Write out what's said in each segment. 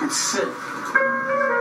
It's sick.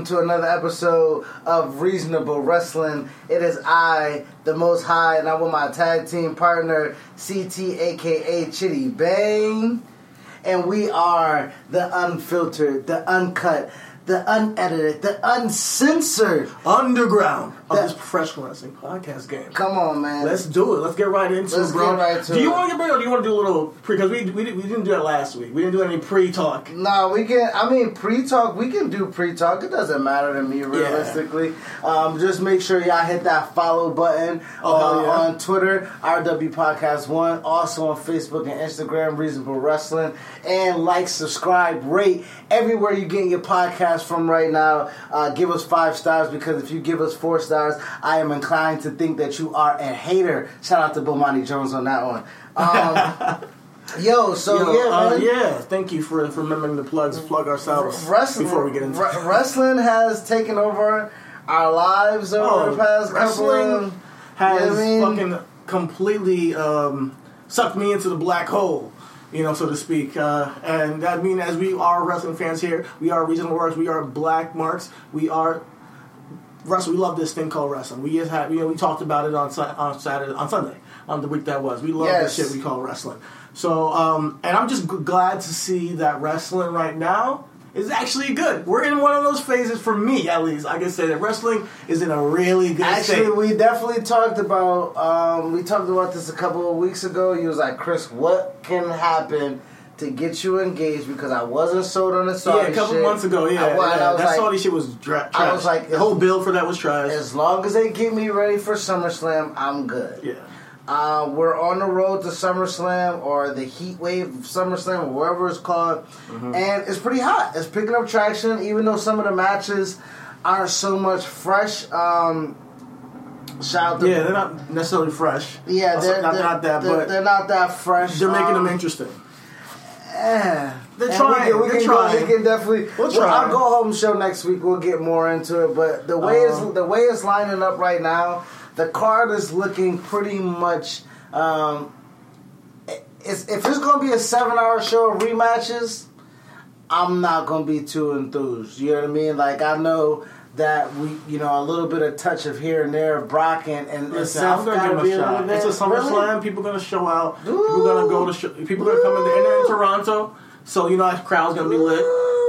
Welcome to another episode of Reasonable Wrestling. It is I, the Most High, and I'm with my tag team partner CT, aka Chidi Bang, and we are the unfiltered, the uncut, the unedited, the uncensored. underground of That- this professional wrestling podcast game. Come on, man! Let's do it. Let's get right into Let's it, bro. get right do you want to get big or do you want to do a little pre? Because we, we, we didn't do that last week. We didn't do any pre-talk. No, we can. I mean, pre-talk. We can do pre-talk. It doesn't matter to me, realistically. Um, just make sure y'all hit that follow button Oh, uh, yeah. on Twitter, RW Podcast One. Also on Facebook and Instagram, Reasonable Wrestling, and like, subscribe, rate everywhere you get your podcast from right now. Uh, give us five stars because if you give us four stars, I am inclined to think that you are a hater. Shout out to Bomani Jones on that one. Um, Yo, so Yo, yeah, uh, yeah. Thank you for, for remembering the plugs. Plug ourselves wrestling before we get into. re- wrestling has taken over our lives over Oh, the past couple wrestling of has you know I mean? fucking completely um, sucked me into the black hole, you know, so to speak. Uh, and I mean, as we are wrestling fans here, we are regional marks, we are black marks, we are wrestling. We love this thing called wrestling. We just had, you know, we talked about it on on Saturday, on Sunday, on the week that was. We love Yes. this shit we call wrestling. So, um, and I'm just g- glad to see that wrestling right now. Is actually good. We're in one of those phases for me, at least. I can say that wrestling is in a really good Actually, state. we definitely talked about um, we talked about this a couple of weeks ago. You was like, Chris, what can happen to get you engaged? Because I wasn't sold on the Saudi Yeah, a couple shit. months ago, yeah. I, yeah. I that like, Saudi shit was dra- trash. I was like, the whole bill for that was trash. as long as they get me ready for SummerSlam, I'm good. yeah. Uh, we're on the road to SummerSlam or the Heat Wave of SummerSlam or whatever it's called, Mm-hmm. and it's pretty hot. It's picking up traction, even though some of the matches aren't so much fresh. Um, shout out to Yeah, they're not necessarily fresh. yeah, Also, they're not, they're, not that, they're, but they're not that fresh. they're making Um, them interesting. Yeah. They're And trying, We can, we they're can go- we can definitely. We'll try. Our go home show next week. We'll get more into it, but the way Uh-huh. it's the way it's lining up right now, the card is looking pretty much. Um, it's, if it's going to be a seven hour show of rematches, I'm not going to be too enthused. You know what I mean? Like I know that we, you know, a little bit of touch of here and there of Brock and and, Listen, I'm gonna give them a shot. bit- It's a SummerSlam. Really? People gonna show out. People gonna go to. Sh- people gonna come in. there. And they're in Toronto, so you know that crowd's gonna be lit.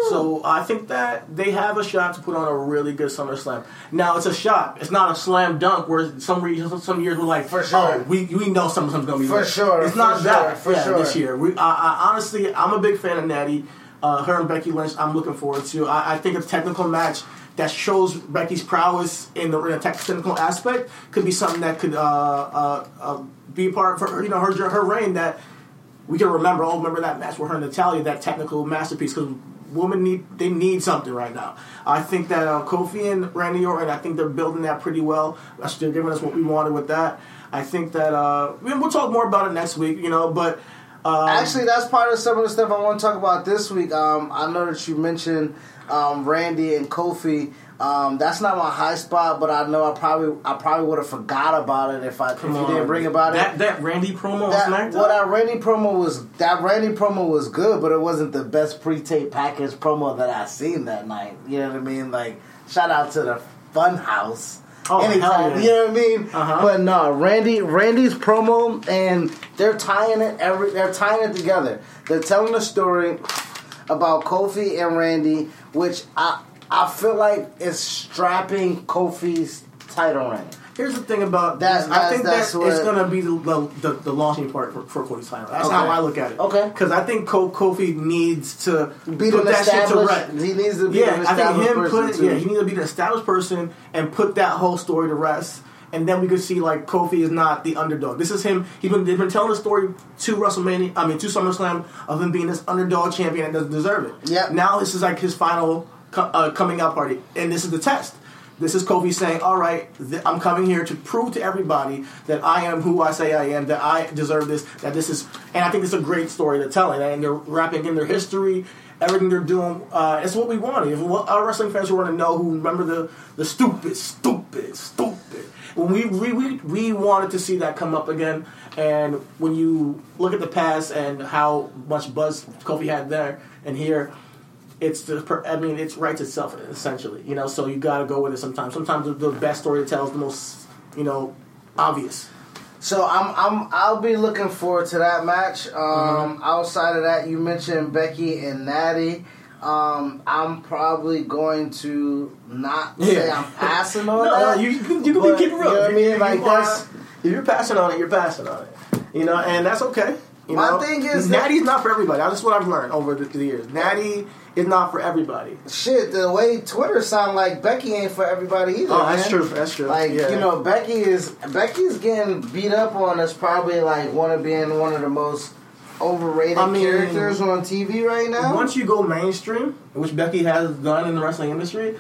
So I think that they have a shot to put on a really good SummerSlam. Now it's a shot. It's not a slam dunk where some re- some years we're like, For sure. oh, we we know SummerSlam's gonna be For lit. sure, It's not sure, that for yeah, sure. this year. We I, I, honestly, I'm a big fan of Natty. Uh, her and Becky Lynch, I'm looking forward to. I, I think a technical match that shows Becky's prowess in the, in a technical aspect could be something that could uh, uh, uh, be a part for her, you know her her reign that we can remember. Oh, remember that match with her and Natalya, that technical masterpiece because. Women need they need something right now. I think that uh, Kofi and Randy Orton, I think they're building that pretty well. They're giving us what we wanted with that. I think that uh, we- we'll talk more about it next week, you know. But um, Actually, that's part of some of the stuff I want to talk about this week. Um, I know that you mentioned um, Randy and Kofi. Um, that's not my high spot, but I know I probably I probably would have forgot about it if I if you on. didn't bring about that it. that Randy promo That, SmackDown. well, that Randy promo was that Randy promo was good, but it wasn't the best pre-tape package promo that I seen that night. You know what I mean? Like shout out to the Fun House. Oh, Anytime, yeah. you know what I mean? Uh-huh. But no, Randy Randy's promo and they're tying it every they're tying it together. They're telling a story about Kofi and Randy, which I I feel like it's strapping Kofi's title ring. Here's the thing about this. I think that's- that that's it's going to be the, the, the launching part for, for Cody's title. That's Okay. how I look at it. Okay. Because I think Ko- Kofi needs to be put that shit to rest. He needs to be Yeah, I think him person put too. yeah he needs to be the established person and put that whole story to rest. And then we could see like Kofi is not the underdog. This is him. He's been they've been telling the story to WrestleMania. I mean to SummerSlam of him being this underdog champion that doesn't deserve it. Yeah. Now this is like his final co- uh, coming out party, and this is the test. This is Kofi saying, "All right, th- I'm coming here to prove to everybody that I am who I say I am. That I deserve this. That this is." And I think it's a great story to tell, and they're wrapping in their history, everything they're doing. Uh, it's what we wanted. If what our wrestling fans want to know, who remember the the stupid, stupid, stupid. When we, we we we wanted to see that come up again, and when you look at the past and how much buzz Kofi had there and here, it's the I mean it's writes itself essentially, you know. So you got to go with it sometimes. Sometimes the, the best story to tell is the most, you know, obvious. So I'm I'm I'll be looking forward to that match. Um, Mm-hmm. Outside of that, you mentioned Becky and Natty. Um, I'm probably going to not say I'm passing on No, that. no, you, you can, you can but, be keep it real. You know what I You- mean? you Like are- that's if you're passing on it, you're passing on it. You know, and that's okay. You My know? thing is that- Natty's not for everybody. That's what I've learned over the, the years. Natty is not for everybody. shit. The way Twitter sound like Becky ain't for everybody either. Oh, that's man. true. That's true. Like Yeah. you know, Becky is Becky's getting beat up on as probably like one of being one of the most overrated I mean, characters on TV right now. Once you go mainstream, which Becky has done in the wrestling industry,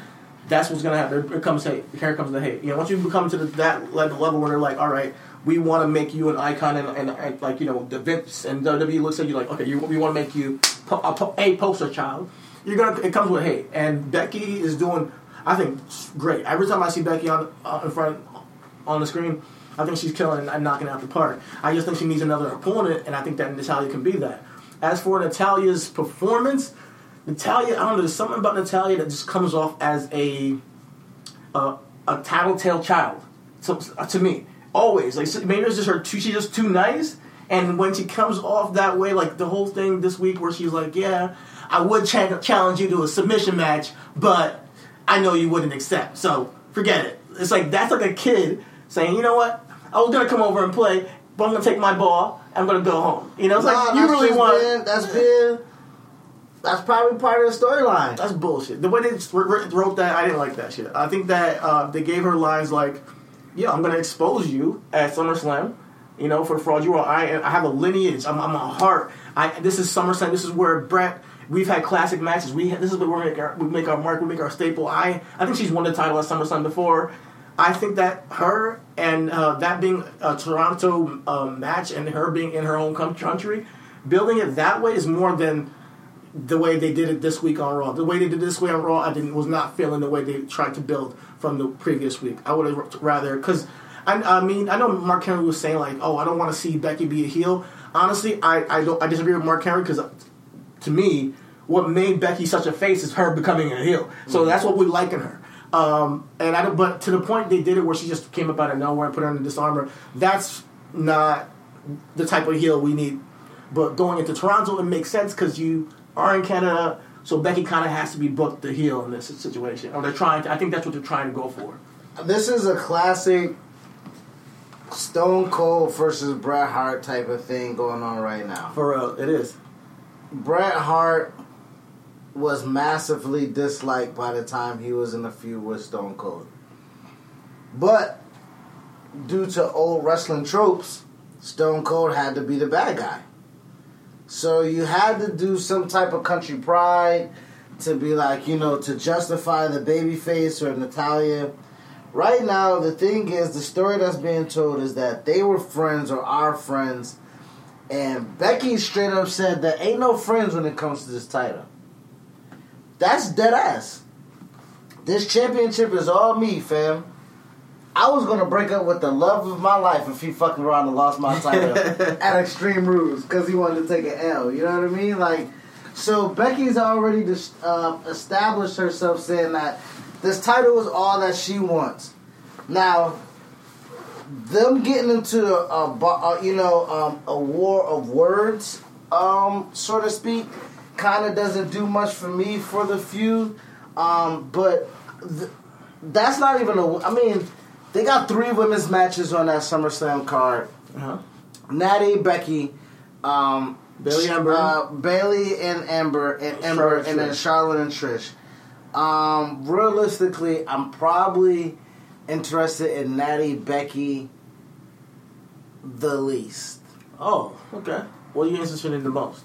that's what's gonna happen. It comes hate. Here comes the hate. You know, once you become to the, that level level where they're like, all right, we want to make you an icon, and, and, and like you know, the Vince and WWE looks at you like, okay, you, we want to make you a, a poster child. You're gonna. It comes with hate, and Becky is doing. I think great. Every time I see Becky on uh, in front on the screen, I think she's killing and knocking out the park. I just think she needs another opponent, and I think that Natalya can be that. As for Natalya's performance, Natalya, I don't know, there's something about Natalya that just comes off as a a, a tattletale child. Uh, to me, always like so- maybe it's just her. Too, she's just too nice, and when she comes off that way, like the whole thing this week where she's like, "Yeah, I would cha- challenge you to a submission match, but I know you wouldn't accept, so forget it." It's like that's like a kid saying, "You know what? I was gonna come over and play, but I'm gonna take my ball. I'm gonna go home." You know, it's Nah, like you really want. been- that's been that's probably part of the storyline. That's bullshit. The way they wr- wr- wrote that, I didn't like that shit. I think that uh, they gave her lines like, "Yeah, I'm gonna expose you at SummerSlam." You know, for fraud you are. I I have a lineage. I'm, I'm a Hart. I this is SummerSlam. This is where Bret. We've had classic matches. We this is where we make our we make our mark. We make our staple. I I think she's won the title at SummerSlam before. I think that her and uh, that being a Toronto uh, match and her being in her own country, building it that way is more than the way they did it this week on Raw. The way they did it this week on Raw, I didn't was not feeling the way they tried to build from the previous week. I would have rather because I, I mean I know Mark Henry was saying like, oh, I don't want to see Becky be a heel. Honestly, I I don't I disagree with Mark Henry because to me, what made Becky such a face is her becoming a heel. So that's what we like in her. Um, and I but to the point they did it where she just came up out of nowhere and put her in the Dis-arm-her. That's not the type of heel we need. But going into Toronto, it makes sense because you are in Canada, so Becky kind of has to be booked the heel in this situation. Or they're trying. To, I think that's what they're trying to go for. This is a classic Stone Cold versus Bret Hart type of thing going on right now. For real, it is. Bret Hart was massively disliked by the time he was in a feud with Stone Cold. But due to old wrestling tropes, Stone Cold had to be the bad guy. So you had to do some type of country pride to be like, you know, to justify the babyface or Natalya. Right now, the thing is, the story that's being told is that they were friends or are friends, and Becky straight up said that ain't no friends when it comes to this title. That's dead ass. This championship is all me, fam. I was gonna break up with the love of my life if he fucking around and lost my title at Extreme Rules because he wanted to take an L. You know what I mean? Like, so Becky's already dis- uh, established herself saying that this title is all that she wants. Now, them getting into a, a, you know um, a war of words, um, so to speak, kind of doesn't do much for me for the feud. Um, but th- that's not even a. I mean, they got three women's matches on that SummerSlam card. Uh-huh. Natty, Becky, um, Bayley, Ember. uh, Bayley and Ember, and Ember, Charlotte, and then Charlotte and Trish. Um, realistically, I'm probably interested in Natty, Becky, the least. Oh, okay. What are you interested in the most?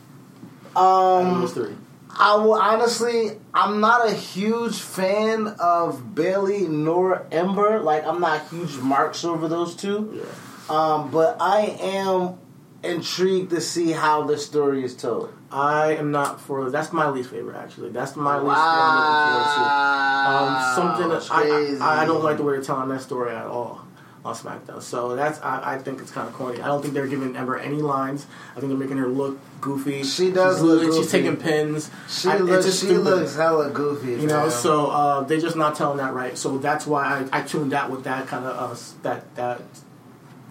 Um, those three. I will honestly, I'm not a huge fan of Bayley nor Ember. Like, I'm not huge marks over those two. Yeah. Um, but I am intrigued to see how this story is told. I am not for. That's my least favorite, actually. That's my least. Favorite. Wow. Um, something I, I, I don't like the way they're telling that story at all on SmackDown. So that's I, I think it's kind of corny. I don't think they're giving Ember any lines. I think they're making her look goofy. She does she's, look goofy. She's taking pins. She I, looks. She stupid. looks hella goofy. You know, so uh, they're just not telling that right. So that's why I, I tuned out with that kind of uh, that that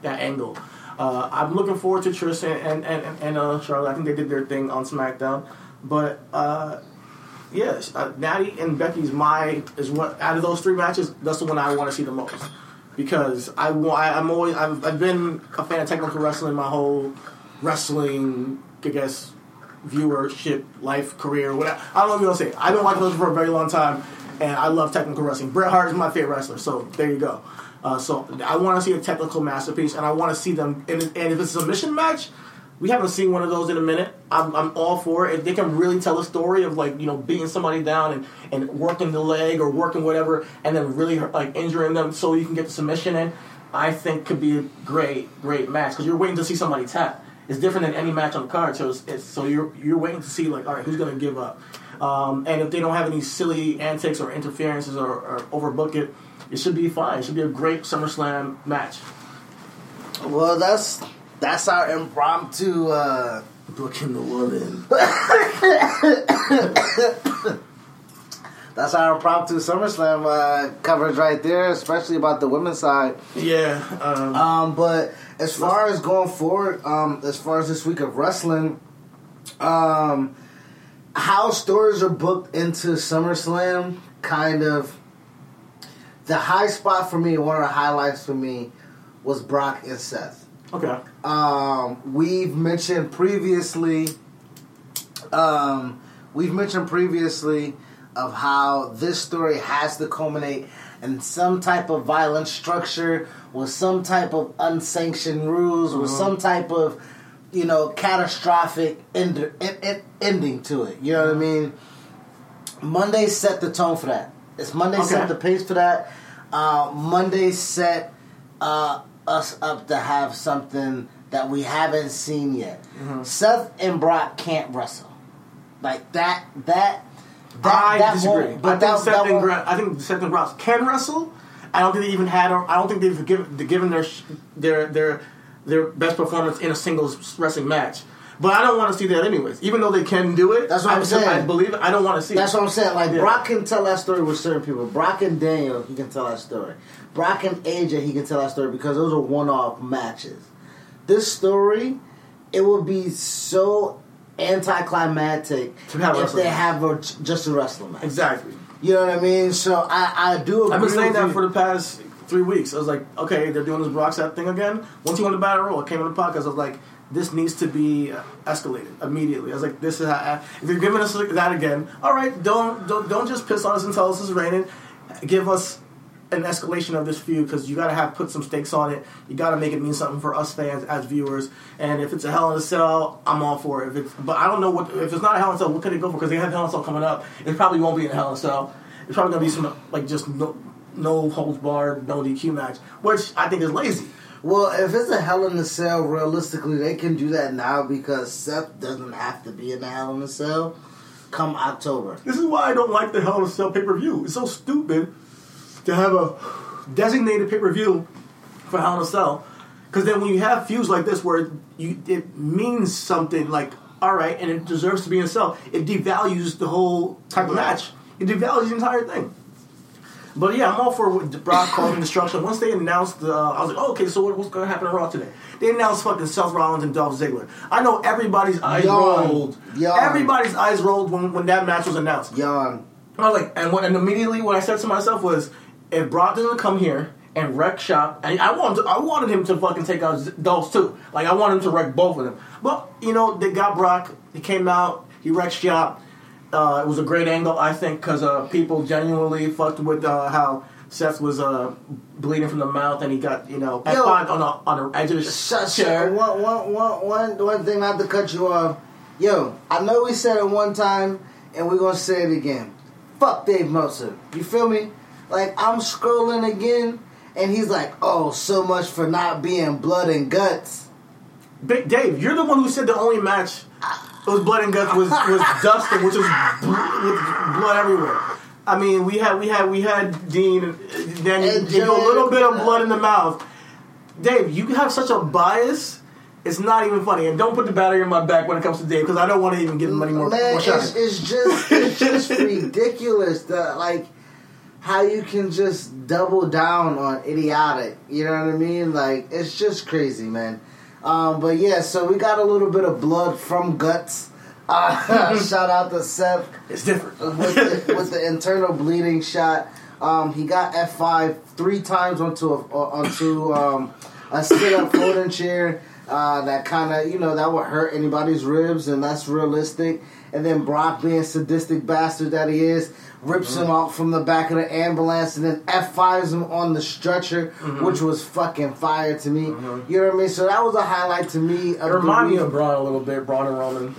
that angle. Uh, I'm looking forward to Trish and and, and, and uh, Charlotte. I think they did their thing on SmackDown, but uh, yes, uh, Natty and Becky's my is what out of those three matches. That's the one I want to see the most because I I'm always I've, I've been a fan of technical wrestling my whole wrestling I guess viewership life career whatever I don't know what you want to say. I've been watching those for a very long time, and I love technical wrestling. Bret Hart is my favorite wrestler, so there you go. Uh, so I want to see a technical masterpiece, and I want to see them. And, and if it's a submission match, we haven't seen one of those in a minute. I'm, I'm all for it. If they can really tell a story of like you know beating somebody down and, and working the leg or working whatever, and then really like injuring them so you can get the submission in, I think could be a great great match because you're waiting to see somebody tap. It's different than any match on the card, so it's, it's so you're you're waiting to see like all right who's gonna give up, um, and if they don't have any silly antics or interferences or, or overbook it it should be fine. It should be a great SummerSlam match. Well, that's that's our impromptu uh, booking the woman. that's our impromptu SummerSlam uh, coverage right there, especially about the women's side. Yeah. Um, um, but as far as going forward, um, as far as this week of wrestling, um, how stories are booked into SummerSlam kind of the high spot for me, one of the highlights for me, was Brock and Seth. Okay. Um, we've mentioned previously. Um, we've mentioned previously of how this story has to culminate in some type of violent structure, with some type of unsanctioned rules, with uh-huh. some type of you know catastrophic end, end, ending to it. You know what I mean? Monday set the tone for that. It's Monday okay. set the pace for that. Uh, Monday set uh, us up to have something that we haven't seen yet. Mm-hmm. Seth and Brock can't wrestle like that. That. that I that disagree. But I think, Seth and Gra- I think Seth and Brock can wrestle. I don't think they even had. I don't think they've given, given their their their their best performance in a singles wrestling match. But I don't want to see that anyways. Even though they can do it, that's what I'm, I'm saying. I believe it. I don't want to see. That's it. what I'm saying. Like yeah. Brock can tell that story with certain people. Brock and Daniel, he can tell that story. Brock and AJ, he can tell that story because those are one-off matches. This story, it would be so anticlimactic if they have a, just a wrestling match. Exactly. You know what I mean? So I, I do. I've been saying that you. for the past three weeks. I was like, okay, they're doing this Brock set thing again. Once you won the battle royal, I came on the podcast. I was like this needs to be uh, escalated immediately. I was like, this is how, uh, if you're giving us that again, all right, don't don't don't just piss on us and tell us it's raining. Give us an escalation of this feud because you got to have put some stakes on it. You got to make it mean something for us fans as viewers. And if it's a Hell in a Cell, I'm all for it. If it's, but I don't know what if it's not a Hell in a Cell, what could it go for? Because they have Hell in a Cell coming up. It probably won't be in a Hell in a Cell. It's probably gonna be some like just no, no holds barred, no DQ match, which I think is lazy. Well, if it's a Hell in a Cell, realistically, they can do that now because Seth doesn't have to be in the Hell in a Cell come October. This is why I don't like the Hell in a Cell pay per view. It's so stupid to have a designated pay per view for Hell in a Cell. Because then when you have feuds like this where you it means something like, all right, and it deserves to be in a cell, it devalues the whole type of match. It devalues the entire thing. But yeah, I'm all for Brock causing destruction. Once they announced, uh, I was like, oh, okay, so what, what's going to happen on Raw today? They announced fucking Seth Rollins and Dolph Ziggler. I know everybody's eyes Yawn. rolled. Yawn. Everybody's eyes rolled when, when that match was announced. Yawn. I was like, and, when, and immediately what I said to myself was, if Brock doesn't come here and wreck shop, and I wanted, to, I wanted him to fucking take out Dolph too. Like I wanted him to wreck both of them. But you know, they got Brock. He came out. He wrecked shop. Uh, it was a great angle, I think, because uh, people genuinely fucked with uh, how Seth was uh, bleeding from the mouth, and he got you know Yo, on the on the edge of the sh- chair. One, one, one, one, one thing not to cut you off. Yo, I know we said it one time and we're gonna say it again. Fuck Dave Meltzer. You feel me? Like I'm scrolling again, and he's like, "Oh, so much for not being blood and guts." Big Dave, you're the one who said the only match it was blood and guts was was Dustin, which was with blood everywhere. I mean, we had we had we had Dean, uh, and you, And a little bit of blood in the mouth. Dave, you have such a bias. It's not even funny, and don't put the battery in my back when it comes to Dave how you can just double down on idiotic. You know what I mean? Like it's just crazy, man. Um, but yeah, so we got a little bit of blood from guts. Uh, shout out to Seth It's different. with the, with the internal bleeding shot. Um, he got F five three times onto a, onto um, a sit up folding chair. Uh, that kind of you know that would hurt anybody's ribs, and that's realistic. And then Brock, being sadistic bastard that he is, rips mm-hmm. him out from the back of the ambulance, and then F fives him on the stretcher, mm-hmm. which was fucking fire to me. Mm-hmm. You know what I mean? So that was a highlight to me. Of It reminded me of Braun a little bit, Braun and Roman.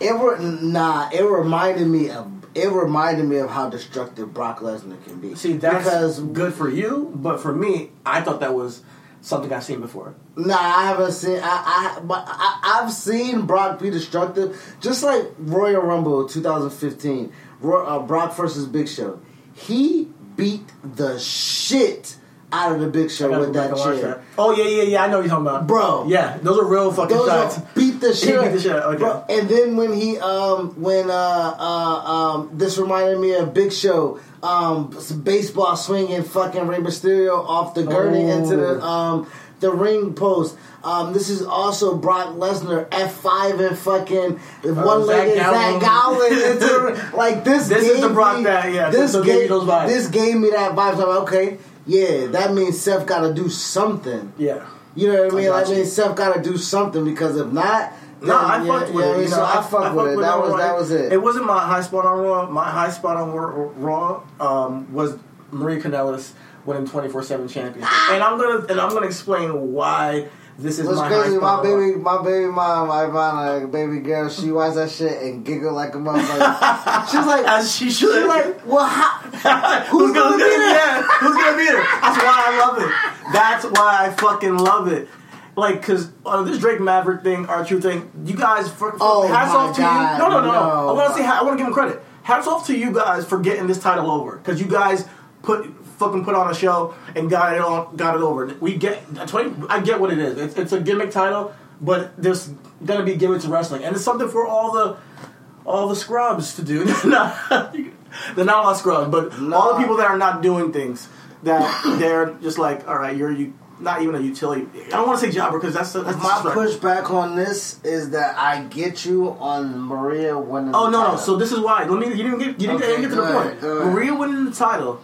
It were nah. It reminded me of. It reminded me of how destructive Brock Lesnar can be. See, that's because good for you, but for me, I thought that was something I've seen before. nah, I haven't seen. I, I but I, I've seen Brock be destructive, just like Royal Rumble 2015, Ro, uh, Brock versus Big Show. He beat the shit out of the Big Show with that chair. Oh yeah, yeah, yeah. I know what you're talking about, Bro. Yeah, those are real fucking Those shots. beat the shit. beat the shit okay. Bro, and then when he um when uh uh um this reminded me of Big Show um baseball swinging fucking Rey Mysterio off the gurney Oh. into the um the ring post. Um, this is also Brock Lesnar F five and fucking one legged Zach Gowen. Into like this. This is the Brock me, that- yeah, This so gave, you those vibes. This gave me that vibe. I'm like, okay, yeah, that means Seth got to do something. Yeah. You know what I mean? I means Seth got to do something because if not, No, I then, fucked with yeah, it. You so know, I, fucked with it. That was that was it. It wasn't my high spot on Raw. My high spot on Raw, Raw um, was Maria Kanellis winning twenty four seven champion, and I'm gonna and I'm gonna explain why this is What's my crazy? My on baby, my baby mom, Ivana, baby girl, she watched that shit and giggled like a motherfucker. She's like, As she should. she's like, well, how? who's, gonna be there? Yeah, who's gonna be there? That's why I love it. That's why I fucking love it. Like, cause uh, this Drake Maverick thing, R Truth thing, you guys, for, for, Oh hats off to God, you. No, no, no, no. I want to say, I want to give him credit. Hats off to you guys for getting this title over, cause you guys put fucking put on a show and got it on, got it over. We get, I tell you, I get what it is. It's, it's a gimmick title, but there's gonna be gimmicks to wrestling, and it's something for all the all the scrubs to do. Not- They're not all scrubs, but all the people that are not doing things that they're just like, all right, you're you not even a utility. I don't want to say jobber because that's that's My pushback on this is that I get you on Maria winning. Oh no, no. So this is why. Let me. You didn't get. You didn't Okay, get to the ahead, point. Maria winning the title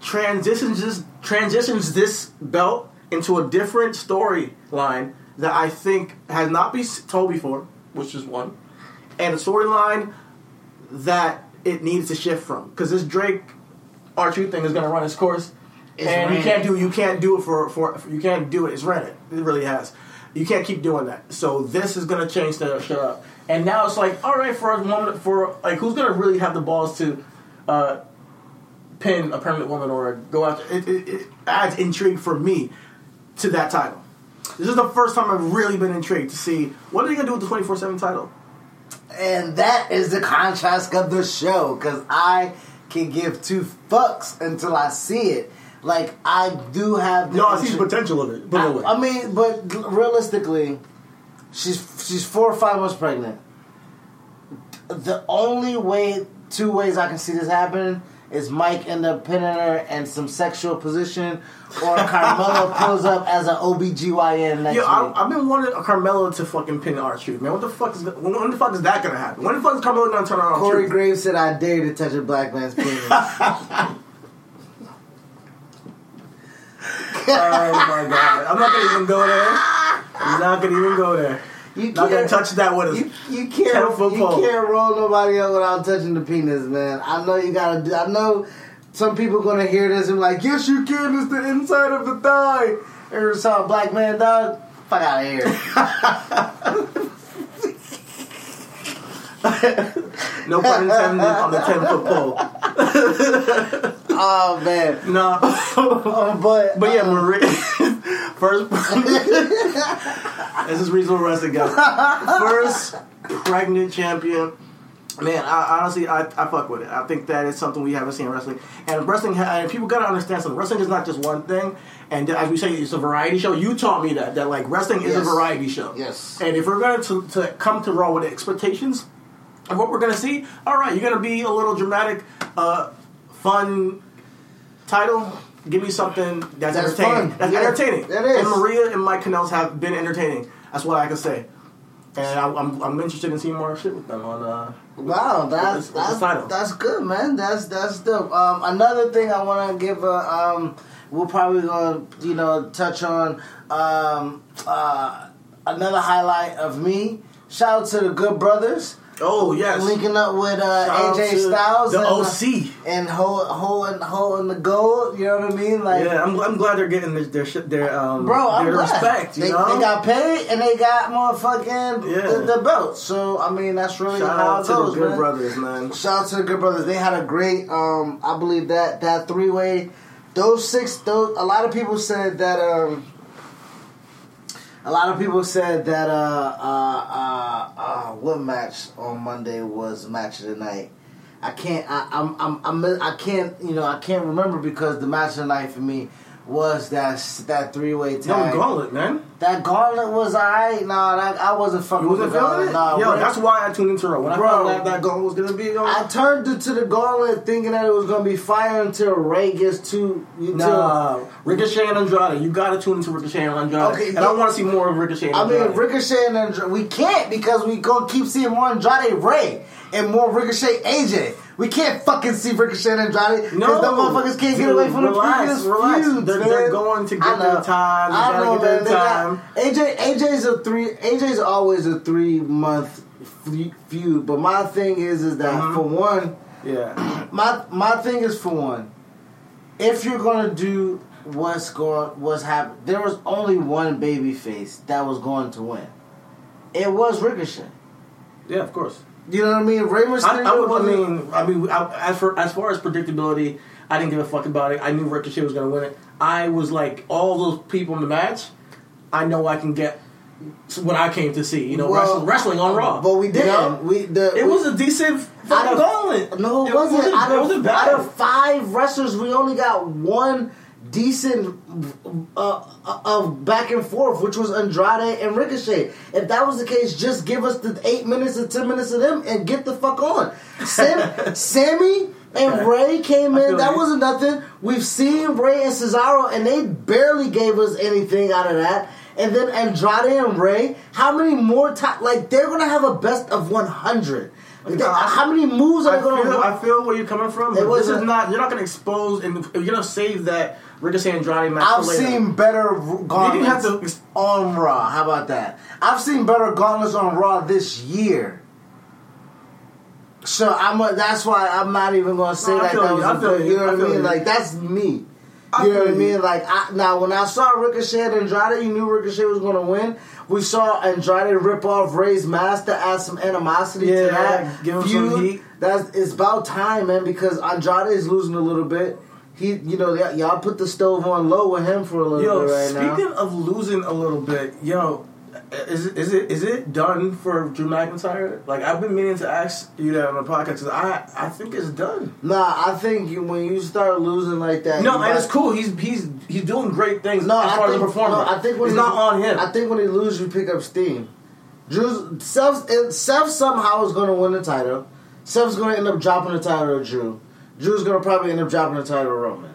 transitions this transitions this belt into a different storyline that I think has not been told before, which is one, and a storyline that it needs to shift from because this Drake Archer thing is going to run its course, It's and you can't do you can't do it for, for for you can't do it. It's ran it. It really has. You can't keep doing that. So this is going to change the shit up. And now it's like, all right, for a moment, for like, who's going to really have the balls to uh, pin a permanent woman or go after? It, it, it adds intrigue for me to that title. This is the first time I've really been intrigued to see what are they going to do with the twenty four seven title. And that is the contrast of the show because I can give two fucks until I see it. Like I do have. The No, I see the potential of it. Away. I, I mean, but realistically, she's she's four or five months pregnant. The only way, two ways I can see this happening is Mike end up pinning her in some sexual position, or Carmella pulls up as an OBGYN next Yo, week. I, I've been wanting Carmella to fucking pin R Truth, man. What the fuck is when, when the fuck is that gonna happen? When the fuck is Carmella gonna turn on Corey? Graves said, "I dare to touch a black man's penis." Oh my god, I'm not gonna even go there. I'm not gonna even go there. You Not gonna can't- touch that with a You, you can't Ten foot you pole. can't roll nobody up without touching the penis, man. I know you gotta do. I know some people gonna hear this and be like, "Yes, you can. It's the inside of the thigh." Ever saw a black man, dog? Fuck out of here. No pun intended on the ten foot pole. oh man, No, Um, but but yeah, uh, Maria. First, this is reasonable wrestling, guys. First pregnant champion. Man, I, honestly, I, I fuck with it. I think that is something we haven't seen in wrestling. And wrestling, and people gotta understand something. Wrestling is not just one thing. And as we say, it's a variety show. You taught me that that like wrestling is Yes. a variety show. Yes. And if we're going to to come to Raw with expectations what we're gonna see, all right, you're gonna be a little dramatic, uh, fun title. Give me something that's, That's entertaining. fun. That's Yeah, entertaining. it is. And Maria and Mike Kanellis have been entertaining. That's what I can say. And I, I'm, I'm interested in seeing more shit with them on. Uh, Wow, that's the- that's, title? that's good, man. That's that's dope. Um, another thing I want to give a um, we're probably gonna you know touch on um, uh, another highlight of me. Shout out to the Good Brothers oh yes, linking up with uh, AJ Styles, the and, OC. and holding holding the gold. You know what I mean? Like, Yeah, I'm, I'm glad they're getting their their, their um Bro, I'm their glad. respect. You they, know, they got paid and they got motherfucking Yeah. the, the belts. So I mean, that's really shout how out it to goes, the Good man. Brothers, man. Shout out to the Good Brothers. They had a great, um, I believe that that three way, those six, those. A lot of people said that. Um, a lot of people said that. Uh, uh, uh, uh, what match on Monday was match of the night? I can't. I, I'm. I'm. I'm. I can't. You know. I can't remember because the match of the night for me was that that three way Yo, tag. Gauntlet, man. That gauntlet was alright. Nah, that, I wasn't fucking You wasn't the feeling gauntlet. it? Nah, Yo, that's why I tuned into Raw. When Bro. I found out that gauntlet was gonna be. I turned it to the gauntlet thinking that it was gonna be fire until Rey gets too. Until, Nah, Ricochet and Andrade. You gotta tune into Ricochet and Andrade. Okay, and I yeah. want to see more of Ricochet and I mean, Ricochet and Andrade, we can't because we gonna keep seeing more Andrade Rey and more Ricochet AJ. We can't fucking see Ricochet and Andrade because No. them motherfuckers can't get away from relax, the previous relax. feuds. They're- they're going to get their time. They I know, get their. They got- time. AJ, AJ's a three. AJ's always a three month feud. But my thing is, is that Mhm. for one. yeah. my my thing is for one, if you're gonna do what's going what's happening, there was only one baby face that was going to win. It was Ricochet. Yeah, of course. You know what I mean? Rey I. I, would, I wasn't- mean, I mean, I, as for as far as predictability, I didn't give a fuck about it. I knew Ricochet was gonna win it. I was like, all those people in the match, I know I can get what I came to see. You know, Well, wrestling, wrestling on Raw. but we didn't. know? We the It we- was a decent fucking out of- gauntlet. No, it wasn't. Out it wasn't bad. out of five wrestlers, we only got one decent uh, uh, of back and forth, which was Andrade and Ricochet. If that was the case, just give us the eight minutes or ten minutes of them and get the fuck on. Sam, Sami and Rey came in. That you. wasn't nothing. We've seen Rey and Cesaro, and they barely gave us anything out of that. And then Andrade and Rey, how many more times? Like they're gonna have a best of one hundred. I- uh, How many moves are I gonna? feel, I feel where you're coming from. It But this is wasn't- You're not going to expose and you're going to save that Ricochet Andrade match. I've seen better gauntlets have to- on Raw. How about that? I've seen better gauntlets on Raw this year. So I'm. A, that's why I'm not even gonna say No, I that you. was. I a feel you. you know I what I mean? you. Like that's me. I you know what I mean? Like I, now, when I saw Ricochet and Andrade, you knew Ricochet was going to win. We saw Andrade rip off Rey's mask to add some animosity to Yeah, that give him some feud. heat. That's it's about time, man, because Andrade is losing a little bit. He, you know, y- y'all put the stove on low with him for a little Yo, bit right now. speaking of losing a little bit, yo, is it, is it is it done for Drew McIntyre? Like I've been meaning to ask you that on the podcast. 'cause I I think it's done. Nah, I think you, when you start losing like that, No, and it's cool. He's he's he's doing great things No, as I far think, as a performer. no, I think when it's not on him. I think when he loses, you pick up steam. Drew's Seth, Seth somehow is going to win the title. Seth's going to end up dropping the title to Drew. Drew's going to probably end up dropping the title to Roman.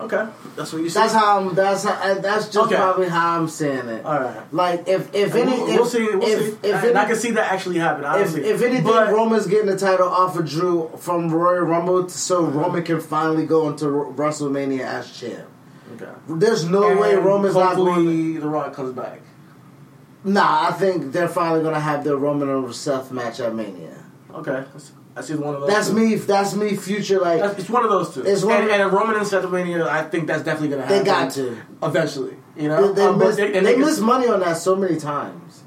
Okay, that's what you said. That's how I'm. That's how, uh, that's just Okay. probably how I'm saying it. All right. Like if if And any we'll, if, we'll see. We'll if, see. if and any- I can see that actually happen. if, Honestly, if anything, but, Roman's getting the title off of Drew from Royal Rumble, so uh-huh. Roman can finally go into WrestleMania as champ. okay. There's no way Roman's not going. The Rock comes back. Nah, I think they're finally gonna have their Roman and Seth match at Mania. Okay, that's, that's one of those. That's two. me. That's me. Future like That's, it's one of those two. It's one and, of- and Roman and Seth Mania, I think that's definitely going to happen. They got to. eventually. You know, they, they Um, but miss, they- they, they money on that so many times.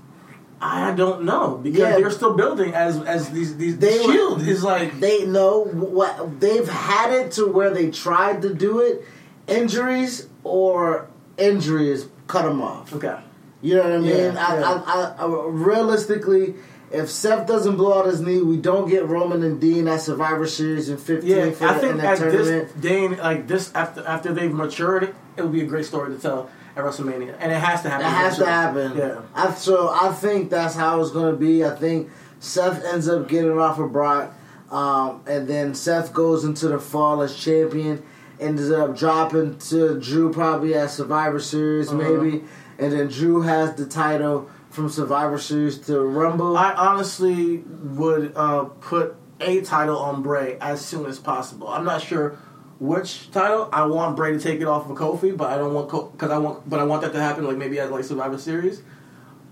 I don't know because Yeah. they're still building as as these these They were- shield is like They know what they've had it to where they tried to do it. Injuries or injuries cut them off. okay. You know what I mean? Yeah, I, yeah. I, I, I, realistically, if Seth doesn't blow out his knee, we don't get Roman and Dean at Survivor Series in 15 Yeah, for I the, think in at that this tournament. day, like this, after after they've matured, it would be a great story to tell at WrestleMania, and it has to happen. That has to happen. Yeah. I, so I think that's how it's going to be. I think Seth ends up getting off of Brock, um, and then Seth goes into the fall as champion, ends up dropping to Drew probably at Survivor Series Uh-huh. maybe, and then Drew has the title from Survivor Series to Rumble. I honestly would uh, put a title on Bray as soon as possible. I'm not sure which title. I want Bray to take it off of Kofi, but I don't want because I want, but I want that to happen like maybe at like Survivor Series.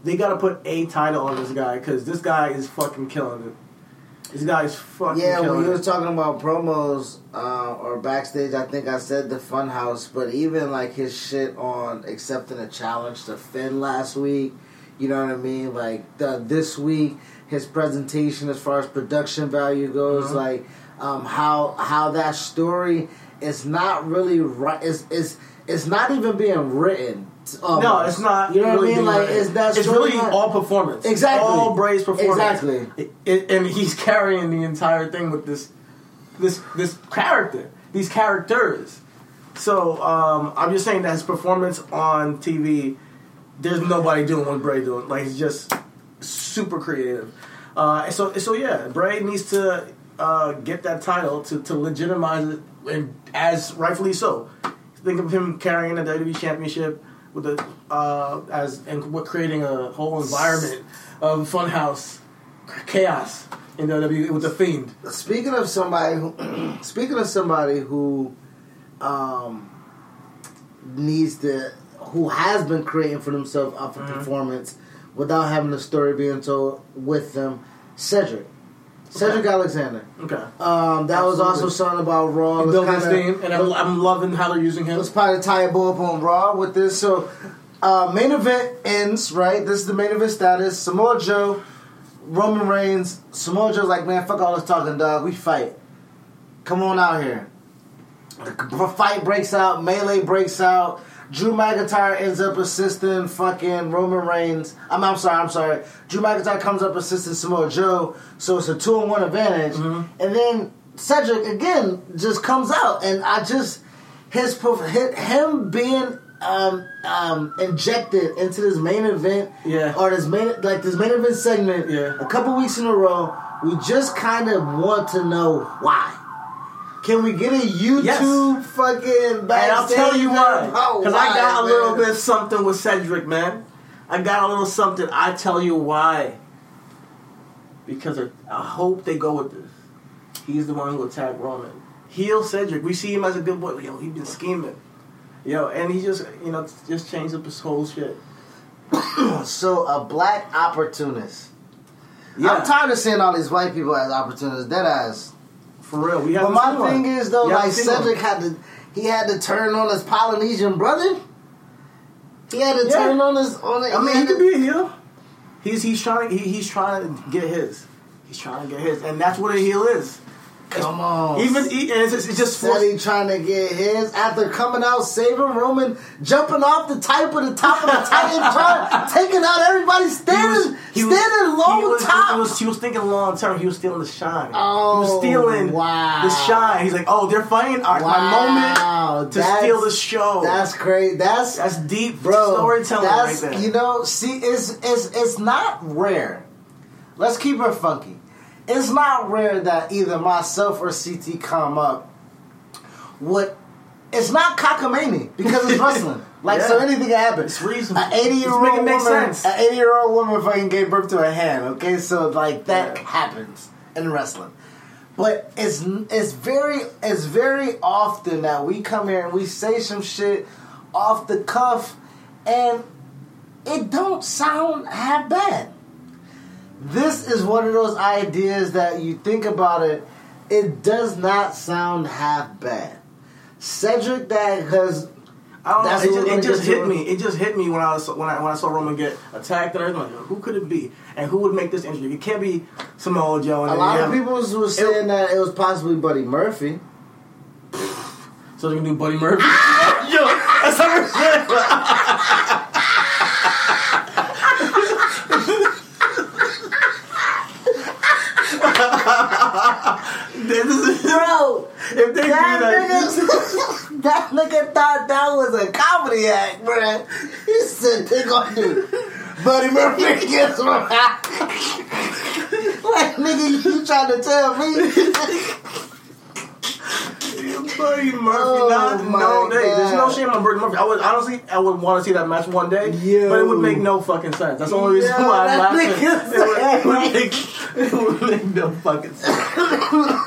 They got to put a title on this guy because this guy is fucking killing it. This guy is fucking Yeah, when killing you it. were talking about promos uh, or backstage, I think I said the Funhouse, but even like his shit on accepting a challenge to Finn last week, you know what I mean? Like the, this week, his presentation as far as production value goes, Mhm. like um, how how that story is not really right. Is is it's not even being written. No, it's not. You know really what I mean? Like it's that It's really not- all performance. Exactly. all Bray's performance. Exactly. It- it- and he's carrying the entire thing with this, this, this character, these characters. So um, I'm just saying that his performance on TV, there's nobody doing what Bray doing. Like he's just super creative. Uh, so so yeah, Bray needs to uh, get that title to, to legitimize it, and as rightfully so. Think of him carrying the WWE Championship with the uh, as and with creating a whole environment of funhouse chaos in the WWE with the Fiend. Speaking of somebody who, speaking of somebody who, um, needs to, who has been creating for themselves off of Mhm. performance without having the story being told with them, Cedric, Cedric Alexander. Okay. Um, that was also Absolutely. something about Raw. His theme, and I'm, I'm loving how they're using him. Let's probably tie a bow up on Raw with this. So, uh, main event ends, right? This is the main event status. Samoa Joe, Roman Reigns. Samoa Joe's like, man, fuck all this talking, dog. We fight. Come on out here. The fight breaks out. Melee breaks out. Drew McIntyre ends up assisting fucking Roman Reigns. I'm, I'm sorry, I'm sorry. Drew McIntyre comes up assisting Samoa Joe, so it's a two on one advantage. Mhm. And then Cedric again just comes out, and I just his perf- him being um, um, injected into this main event, Yeah. or this main like this main event segment, Yeah. a couple weeks in a row. We just kind of want to know why. Can we get a YouTube Yes. fucking And I'll tell you why. Oh, Because I got a little man? bit something with Cedric, man. I got a little something. I tell you why. Because I, I hope they go with this. He's the one who attacked Roman. Heel Cedric. We see him as a good boy. Yo, he been scheming. Yo, and he just, you know, just changed up his whole shit. So a black opportunist. Yeah, I'm tired of seeing all these white people as opportunists. Dead ass. For real. We But haven't my seen one. thing is though, like one. Cedric had to, he had to turn on his Polynesian brother. He had to Yeah. turn on his on. I mean, he could be a heel. He's he's trying he, he's trying to get his. He's trying to get his, and that's what a heel is. Come on, Even he, and it's, just- it's just forced. He trying to get his after coming out saving Roman, jumping off the type of the top of the Titan, trying, taking out everybody standing, standing low he was, top. He was, he was thinking long term. He was stealing the shine. Oh, he was oh, stealing wow. the shine. He's like, oh, they're fighting. Right, my moment to that's- steal the show. That's crazy. That's That's deep bro. storytelling that's right there. you know. See, it's it's it's not rare. Let's keep it funky. It's not rare that either myself or CT come up with. It's not cockamamie because it's wrestling. Like so, anything can happen. It's reasonable. An eighty-year-old woman, an eighty year old woman fucking gave birth to a hand. Okay, so like that Yeah. happens in wrestling. But it's it's very it's very often that we come here and we say some shit off the cuff, and it don't sound half bad. This is one of those ideas that you think about it, it does not sound half bad. Cedric that has I don't That's know. It just, it just to. hit me. It just hit me when I was when I when I saw Roman get attacked and everything. Like, who could it be? And who would make this injury? It can't be Samoa Joe. And A lot of people was, was saying that it was possibly Buddy Murphy. So they're gonna do Buddy Murphy. Yo, that's hundred This is Bro, if they do that that. nigga, that nigga thought that was a comedy act, bruh. He said they gonna do Buddy Murphy gets one. like nigga, you trying to tell me? Buddy Murphy, Oh not, no, there's no shame on Buddy Murphy. I would honestly, I would want to see that match one day, Yo. but it would make no fucking sense. That's the only reason Yo, why I'm laughing. It would, it, would make, it would make no fucking sense.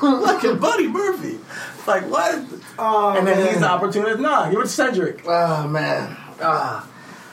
Fucking Buddy Murphy, like what? Oh, and then man. he's the opportunist. Nah, it to Cedric. Oh man. Ah.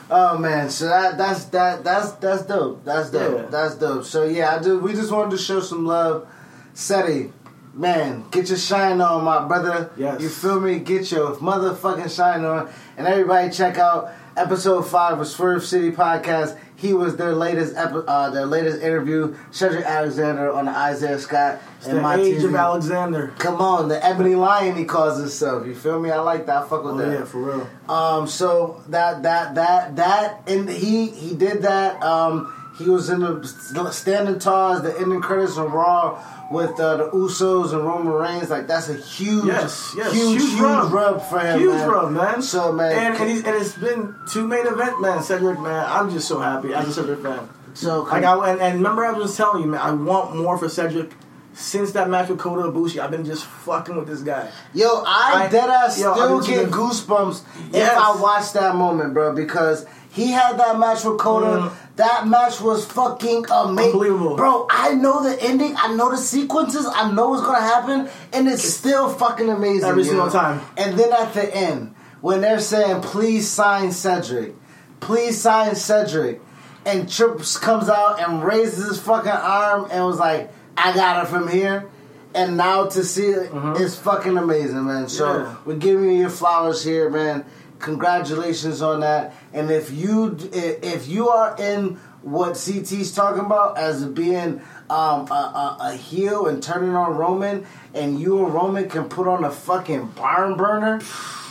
Oh man, so that that's that that's that's dope. That's dope. Yeah. That's dope. So yeah, I do. We just wanted to show some love. Seti, man, get your shine on, my brother. Yes. You feel me? Get your motherfucking shine on, and everybody check out episode five of Swerve City Podcast. He was their latest epi- uh, their latest interview. Cedric Alexander on the Isaiah Scott It's and the my age TV. of Alexander. Come on, the Ebony Lion he calls himself. You feel me? I like that. I fuck with Oh that. yeah, for real. Um, so that that that that and he he did that. Um, he was in the standing tall as the ending credits on Raw with uh, the Usos and Roman Reigns. Like that's a huge, Yes, yes, huge, huge huge, rub. rub. for him. Huge man. rub, man. So man, and and, he's, and it's been two main event, man. Cedric, man, I'm just so happy as a Cedric fan. so Like I and, and remember I was telling you, man, I want more for Cedric. Since that match with Kota Ibushi, I've been just fucking with this guy. Yo, I, I- dead ass yo, still get goosebumps Yes. if I watch that moment, bro, because he had that match with Kota. Mm. That match was fucking amazing. Unbelievable. Bro, I know the ending, I know the sequences, I know what's gonna happen, and it's still fucking amazing. Every single time. And then at the end, when they're saying, please sign Cedric, please sign Cedric, and Trips comes out and raises his fucking arm and was like, I got it from here. And now to see it, it's fucking amazing, man. So Mm-hmm. Yeah. we're giving you your flowers here, man. Congratulations on that. And if you if you are in what CT's talking about as being um, a, a, a heel and turning on Roman, and you and Roman can put on a fucking barn burner,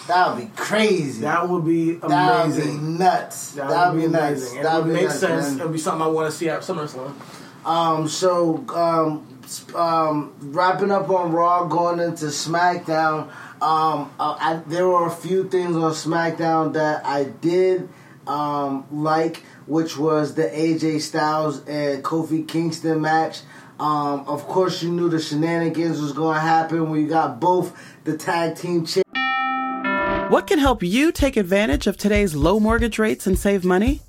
that would be crazy. That would be That would be amazing. nuts. That, That would be nuts. amazing. That would would make nuts, sense. man. It would be something I want to see at SummerSlam. Um, so um, um, wrapping up on Raw, going into SmackDown. Um, uh, I, there were a few things on SmackDown that I did um, like, which was the AJ Styles and Kofi Kingston match. Um, of course, you knew the shenanigans was going to happen when you got both the tag team. What can help you take advantage of today's low mortgage rates and save money?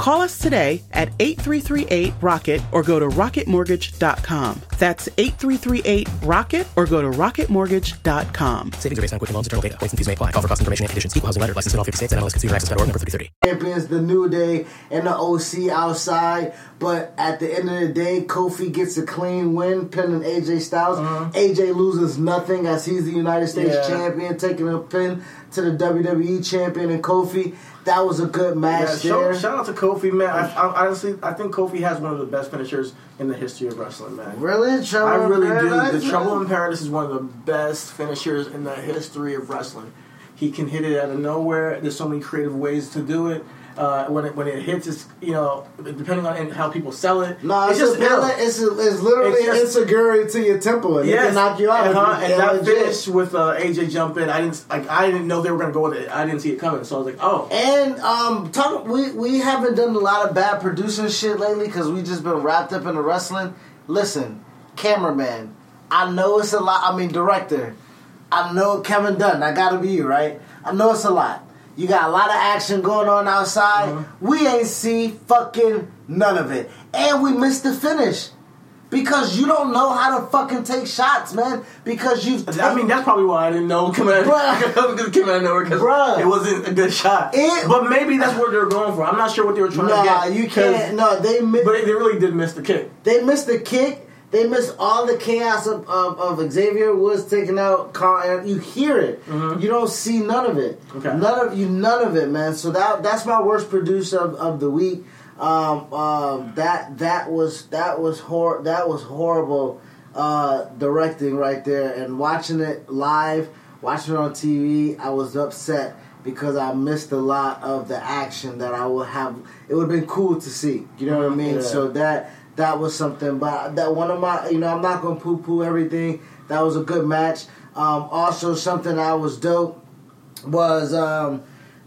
Call us today at 8338-ROCKET or go to rocketmortgage.com. That's 8338-ROCKET or go to rocketmortgage.com. Savings are based on quick loans, internal data. Points and fees may apply. Call for cost information and conditions. Equal housing letter. Licensed in all 50 states. NMLS Consumer Access.org. Number 3030. champions, the New Day, and the OC outside. But at the end of the day, Kofi gets a clean win, pinning AJ Styles. Uh-huh. AJ loses nothing as he's the United States Yeah. champion, taking a pin to the WWE champion and Kofi. That was a good Yeah, match there. shout, shout out to Kofi, man. I, I, honestly, I think Kofi has one of the best finishers in the history of wrestling, man. really? Trouble I really Paradise, do. The man? Trouble in Paradise is one of the best finishers in the history of wrestling. He can hit it out of nowhere. There's so many creative ways to do it. Uh, when it when it hits, it's you know depending on how people sell it. No, it's, just ill. it's, it's literally It's just- insecurity to your temple. It Yes. can knock you out. And, uh, you and that finish with uh, AJ jumping, I didn't like. I didn't know they were gonna go with it. I didn't see it coming, so I was like, oh. And um, talk, we we haven't done a lot of bad producing shit lately because we just been wrapped up in the wrestling. Listen, cameraman, I know it's a lot. I mean, director, I know Kevin Dunn. I gotta be you, right? I know it's a lot. You got a lot of action going on outside. Mm-hmm. We ain't see fucking none of it, and we missed the finish. Because you don't know how to fucking take shots, man. Because you've I mean, that's probably why I didn't know out, Bruh. coming out of nowhere because it wasn't a good shot. It- but maybe that's what they were going for. I'm not sure what they were trying to get. Nah, you can't. No, they mi- But they really did miss the kick. They missed the kick. They missed all the chaos of, of, of Xavier Woods taking out Karl. You hear it. You don't see none of it. Mm-hmm. Okay. None of you. None of it, man. So that that's my worst producer of, of the week. Um, um, that that was that was hor- that was horrible uh, directing right there. And watching it live, watching it on TV, I was upset because I missed a lot of the action that I would have. It would have been cool to see. You know what I mean? Yeah. So that that was something. But that one of my, you know, I'm not gonna poo poo everything. That was a good match. Um, also, something that was dope was um,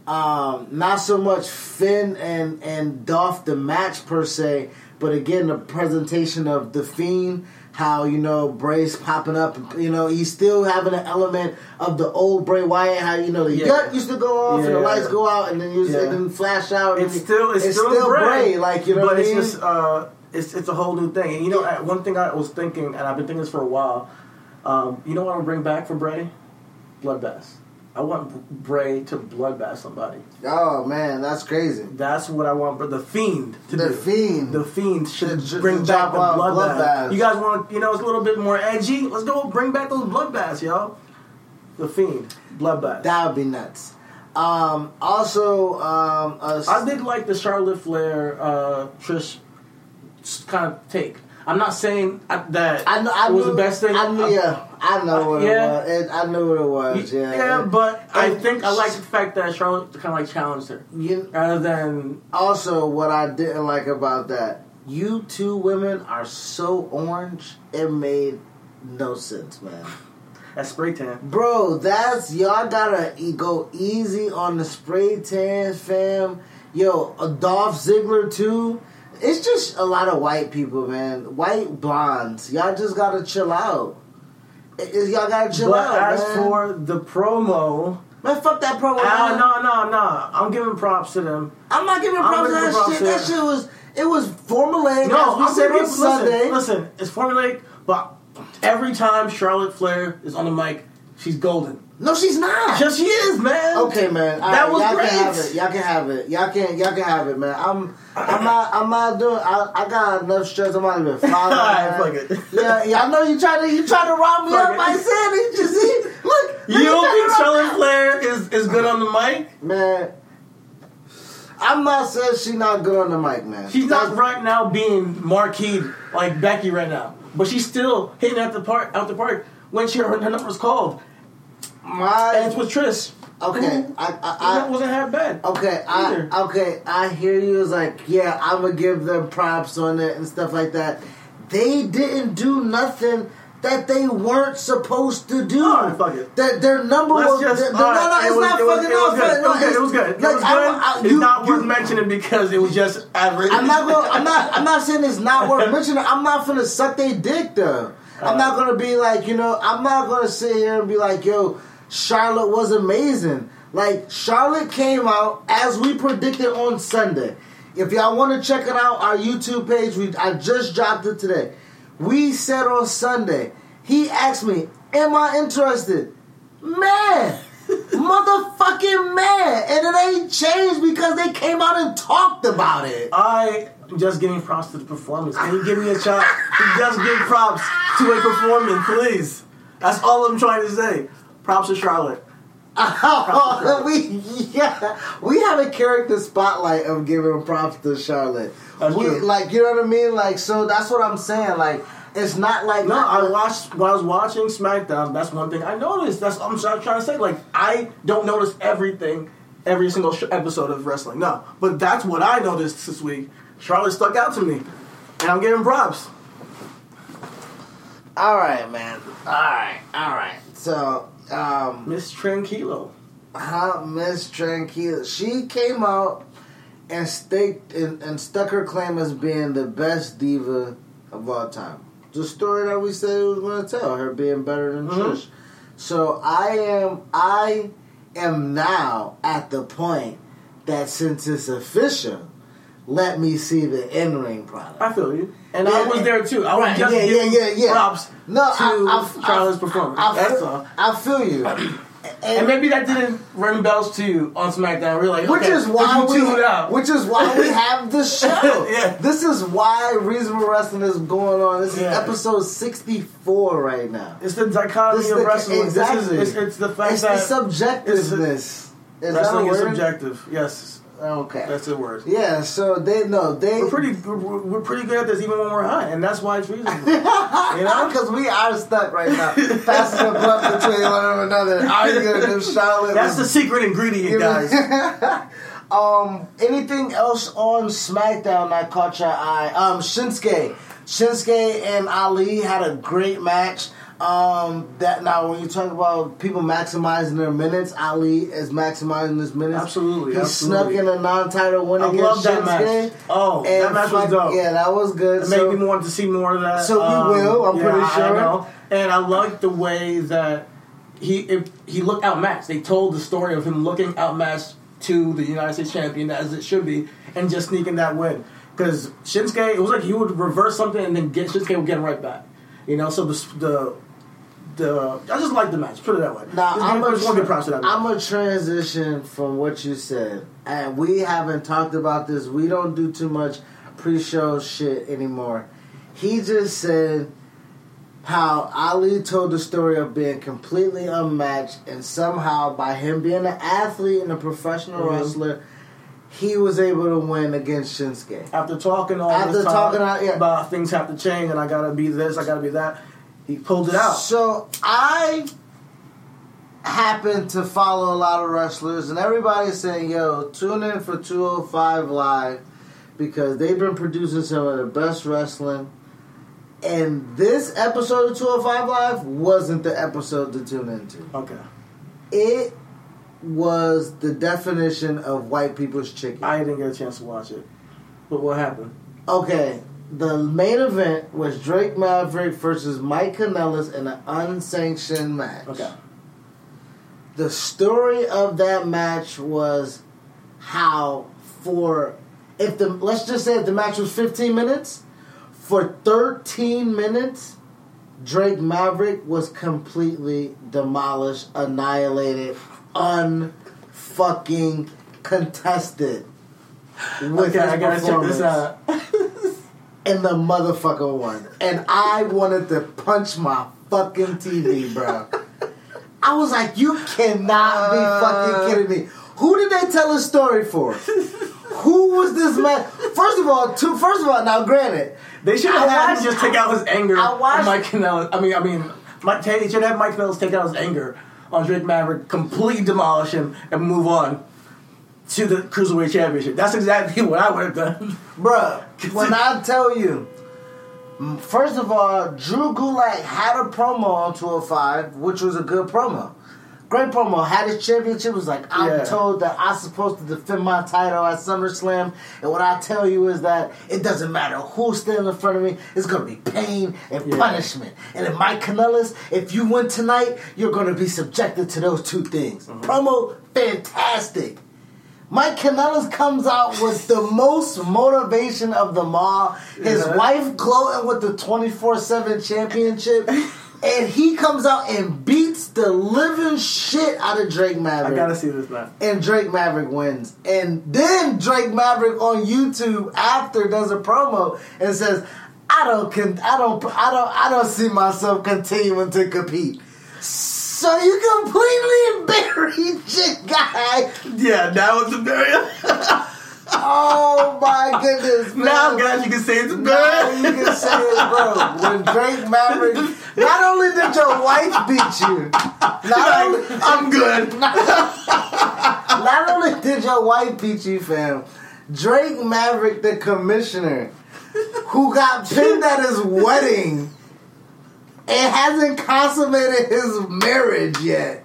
um, not so much Finn and and Dolph the match per se, but again the presentation of the Fiend. How you know Bray's popping up? You know he's still having an element of the old Bray Wyatt. How you know the Yeah. gut used to go off and the lights go out, and then you Yeah. and then flash out. It's still it's, still, Bray. Like you know, but what it's mean? just uh, it's it's a whole new thing. And you know, one thing I was thinking, and I've been thinking this for a while. Um, you know what I'm gonna bring back for Bray? Bloodbath. I want Bray to bloodbath somebody. oh man, that's crazy. That's what I want. But the fiend to The do. Fiend. The fiend should to- bring to back the bloodbath. You guys want, you know, it's a little bit more edgy. Let's go bring back those bloodbaths, yo. The fiend, bloodbath. That would be nuts. Um, also, um, uh, I did like the Charlotte Flair uh, Trish kind of take. I'm not saying I, that I know. I it was knew, the best thing. I knew. Yeah, I know what yeah. it was. I knew what it was. Yeah, yeah, but I think I like the fact that Charlotte kind of like challenged her You, rather than also, what I didn't like about that, you two women are so orange. It made no sense, man. that spray tan. Bro, that's y'all gotta e- go easy on the spray tan, fam. Yo, a Dolph Ziggler too. It's just a lot of white people, man. White blondes. Y'all just gotta chill out. It- y'all gotta chill But out, as man. for the promo, man, fuck that promo. man. no, no, no, I'm giving props to them. I'm not giving props to that props shit. to That it. shit was it was formulaic. No, as we I'm said on Sunday. Listen, listen, it's formulaic, but every time Charlotte Flair is on the mic, she's golden. No, she's not. Yes, she is, man. Okay, man. All That right, was y'all great. can have it. Y'all can have it. Y'all can y'all can have it, man. I'm I'm not I'm not doing. I, I got enough stress. I'm not even following. Alright, man. fuck it. Yeah, yeah. I know you trying to you trying to rob me Fuck up it. by saying it. You see, look. You don't think Charlotte Flair is, is good on the mic? Man, I'm not saying she's not good on the mic, man. She's not right now being marquee like Becky right now, but she's still hitting at the park out the park when she her, her number's called. My And it's with Trish. okay. who I I, that wasn't half bad. I okay. I okay. I hear you. It's like yeah. I'm gonna give them props on it and stuff like that. They didn't do nothing that they weren't supposed to do. Alright, fuck it. That their number Let's was just, no, right, no, it it's was- not it was- fucking it was good. It was good. It was good. It was good. It's not worth mentioning because it was just average. I'm not going. I'm not. I'm not saying it's not worth mentioning. I'm not gonna suck their dick though. I'm not gonna be like you know. I'm not gonna sit here and be like, yo, Charlotte was amazing. Like Charlotte came out as we predicted on Sunday. If y'all want to check it out, our YouTube page. We I just dropped it today. We said on Sunday. He asked me, "Am I interested?" Man, motherfucking man, and it ain't changed because they came out and talked about it. I just giving props to the performance. Can you give me a shot just give props to a performance, please? That's all I'm trying to say. Props to Charlotte. we yeah, we have a character spotlight of giving props to Charlotte. That's we true. like you know what I mean. Like so, that's what I'm saying. Like it's not like No, I watched while I was watching SmackDown. That's one thing I noticed. That's I'm trying to say. Like I don't notice everything every single sh- episode of wrestling. No, but that's what I noticed this week. Charlotte stuck out to me, and I'm giving props. All right, man. All right, all right. So, um, Miss Tranquilo. how Miss Tranquila, she came out and staked and, and stuck her claim as being the best diva of all time. The story that we said it was going to tell, her being better than Mhm. Trish. So I am, I am now at the point that since it's official, let me see the in ring product. I feel you, and I was there too. I was right, just yeah, yeah, yeah, yeah. props No, to I, I, Charlotte's I, performance. I, That's feel, all. I feel you. And maybe that didn't ring bells to you on SmackDown. We're like, Which okay, is why we, you tuned out. which is why we have the show. Yeah. This is why Reasonable Wrestling is going on. This is Yeah. episode sixty four right now. it's the dichotomy This of the- wrestling. exactly. This is, it's, it's the fact It's the that subjectiveness. Is that wrestling is subjective. Yes, Okay. that's the word. yeah. So they no they We're pretty, we're, we're pretty good at this even when we're high, and that's why it's reasonable. you know, because we are stuck right now, passing the blunt between one another, arguing if Charlotte. that's the secret ingredient, guys. um, anything else on SmackDown that caught your eye? Um, Shinsuke, Shinsuke and Ali had a great match. Um, that now when you talk about people maximizing their minutes, Ali is maximizing his minutes. Absolutely, he absolutely. snuck in a non-title win I against love that Shinsuke. match. Oh, that match was dope. Yeah, that was good. It So- made me want to see more of that. Um, So we will, I'm yeah, pretty I- I sure. know. And I like the way that he if he looked outmatched. They told the story of him looking outmatched to the United States champion as it should be, and just sneaking that win. Because Shinsuke, it was like he would reverse something and then get Shinsuke would get right back. You know, so the the the I just like the match. Put it that way. Now I'm a just want to give props to that. I'm a transition from what you said, and we haven't talked about this. We don't do too much pre-show shit anymore. He just said how Ali told the story of being completely unmatched, and somehow by him being an athlete and a professional Mhm. wrestler, he was able to win against Shinsuke. After talking all After this time talking out- yeah. about things have to change and I gotta be this, I gotta be that, he pulled it out. So I happen to follow a lot of wrestlers, and everybody's saying, "Yo, tune in for 205 Live because they've been producing some of the best wrestling." And this episode of 205 Live wasn't the episode to tune into. Okay. It was the definition of white people's chicken. I didn't get a chance to watch it. But what happened? Okay, the main event was Drake Maverick versus Mike Kanellis in an unsanctioned match. Okay. The story of that match was how for if the let's just say if the match was 15 minutes, for 13 minutes, Drake Maverick was completely demolished, annihilated, unfucking contested. With Okay, I gotta check this out. and the motherfucker won. And I wanted to punch my fucking TV, bro. I was like, you cannot be fucking uh. kidding me. Who did they tell a story for? Who was this man? First of all, two. First of all, now granted, They should I have had him just take out his anger I watched- on Mike Kanellis. I mean, I mean, Mike, they should have Mike Kanellis take out his anger on Drake Maverick, completely demolish him, and move on to the Cruiserweight Championship. That's exactly what I would have done. Bruh, when I tell you, first of all, Drew Gulak had a promo on 205, which was a good promo. Great promo. Had his championship. Was like, I'm Yeah. told that I'm supposed to defend my title at SummerSlam, and what I tell you is that it doesn't matter who's standing in front of me. It's gonna be pain and Yeah. punishment. And in Mike Kanellis, if you win tonight, you're gonna be subjected to those two things. Mm-hmm. Promo, fantastic. Mike Kanellis comes out with the most motivation of them all. His Yeah. wife gloating with the 24 7 championship. And he comes out and beats the living shit out of Drake Maverick. I gotta see this now. and Drake Maverick wins. And then Drake Maverick on YouTube after does a promo and says, I don't con- I don't I don't I don't see myself continuing to compete. So you completely buried your guy. Yeah, that was a very. Oh my goodness, man. now, guys, you can say it's a Now you can say it, bro. When Drake Maverick, not only did your wife beat you, not only, I'm good. not only did your wife beat you, fam, Drake Maverick, the commissioner, who got pinned at his wedding and hasn't consummated his marriage yet,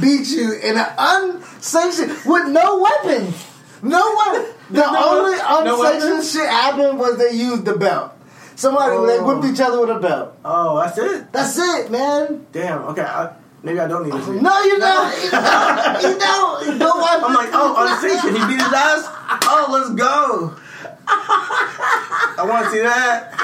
beat you in an unsanctioned with no weapons. No weapon. The only unsanctioned weapons? shit happened was they used the belt. Somebody they Oh. whipped each other with a belt. Oh, that's it. That's it, man. Damn. Okay. I, maybe I don't need to see. No, you don't. You don't. You don't want. I'm like, oh, unsanctioned. He beat his ass. Oh, let's go. I want to see that.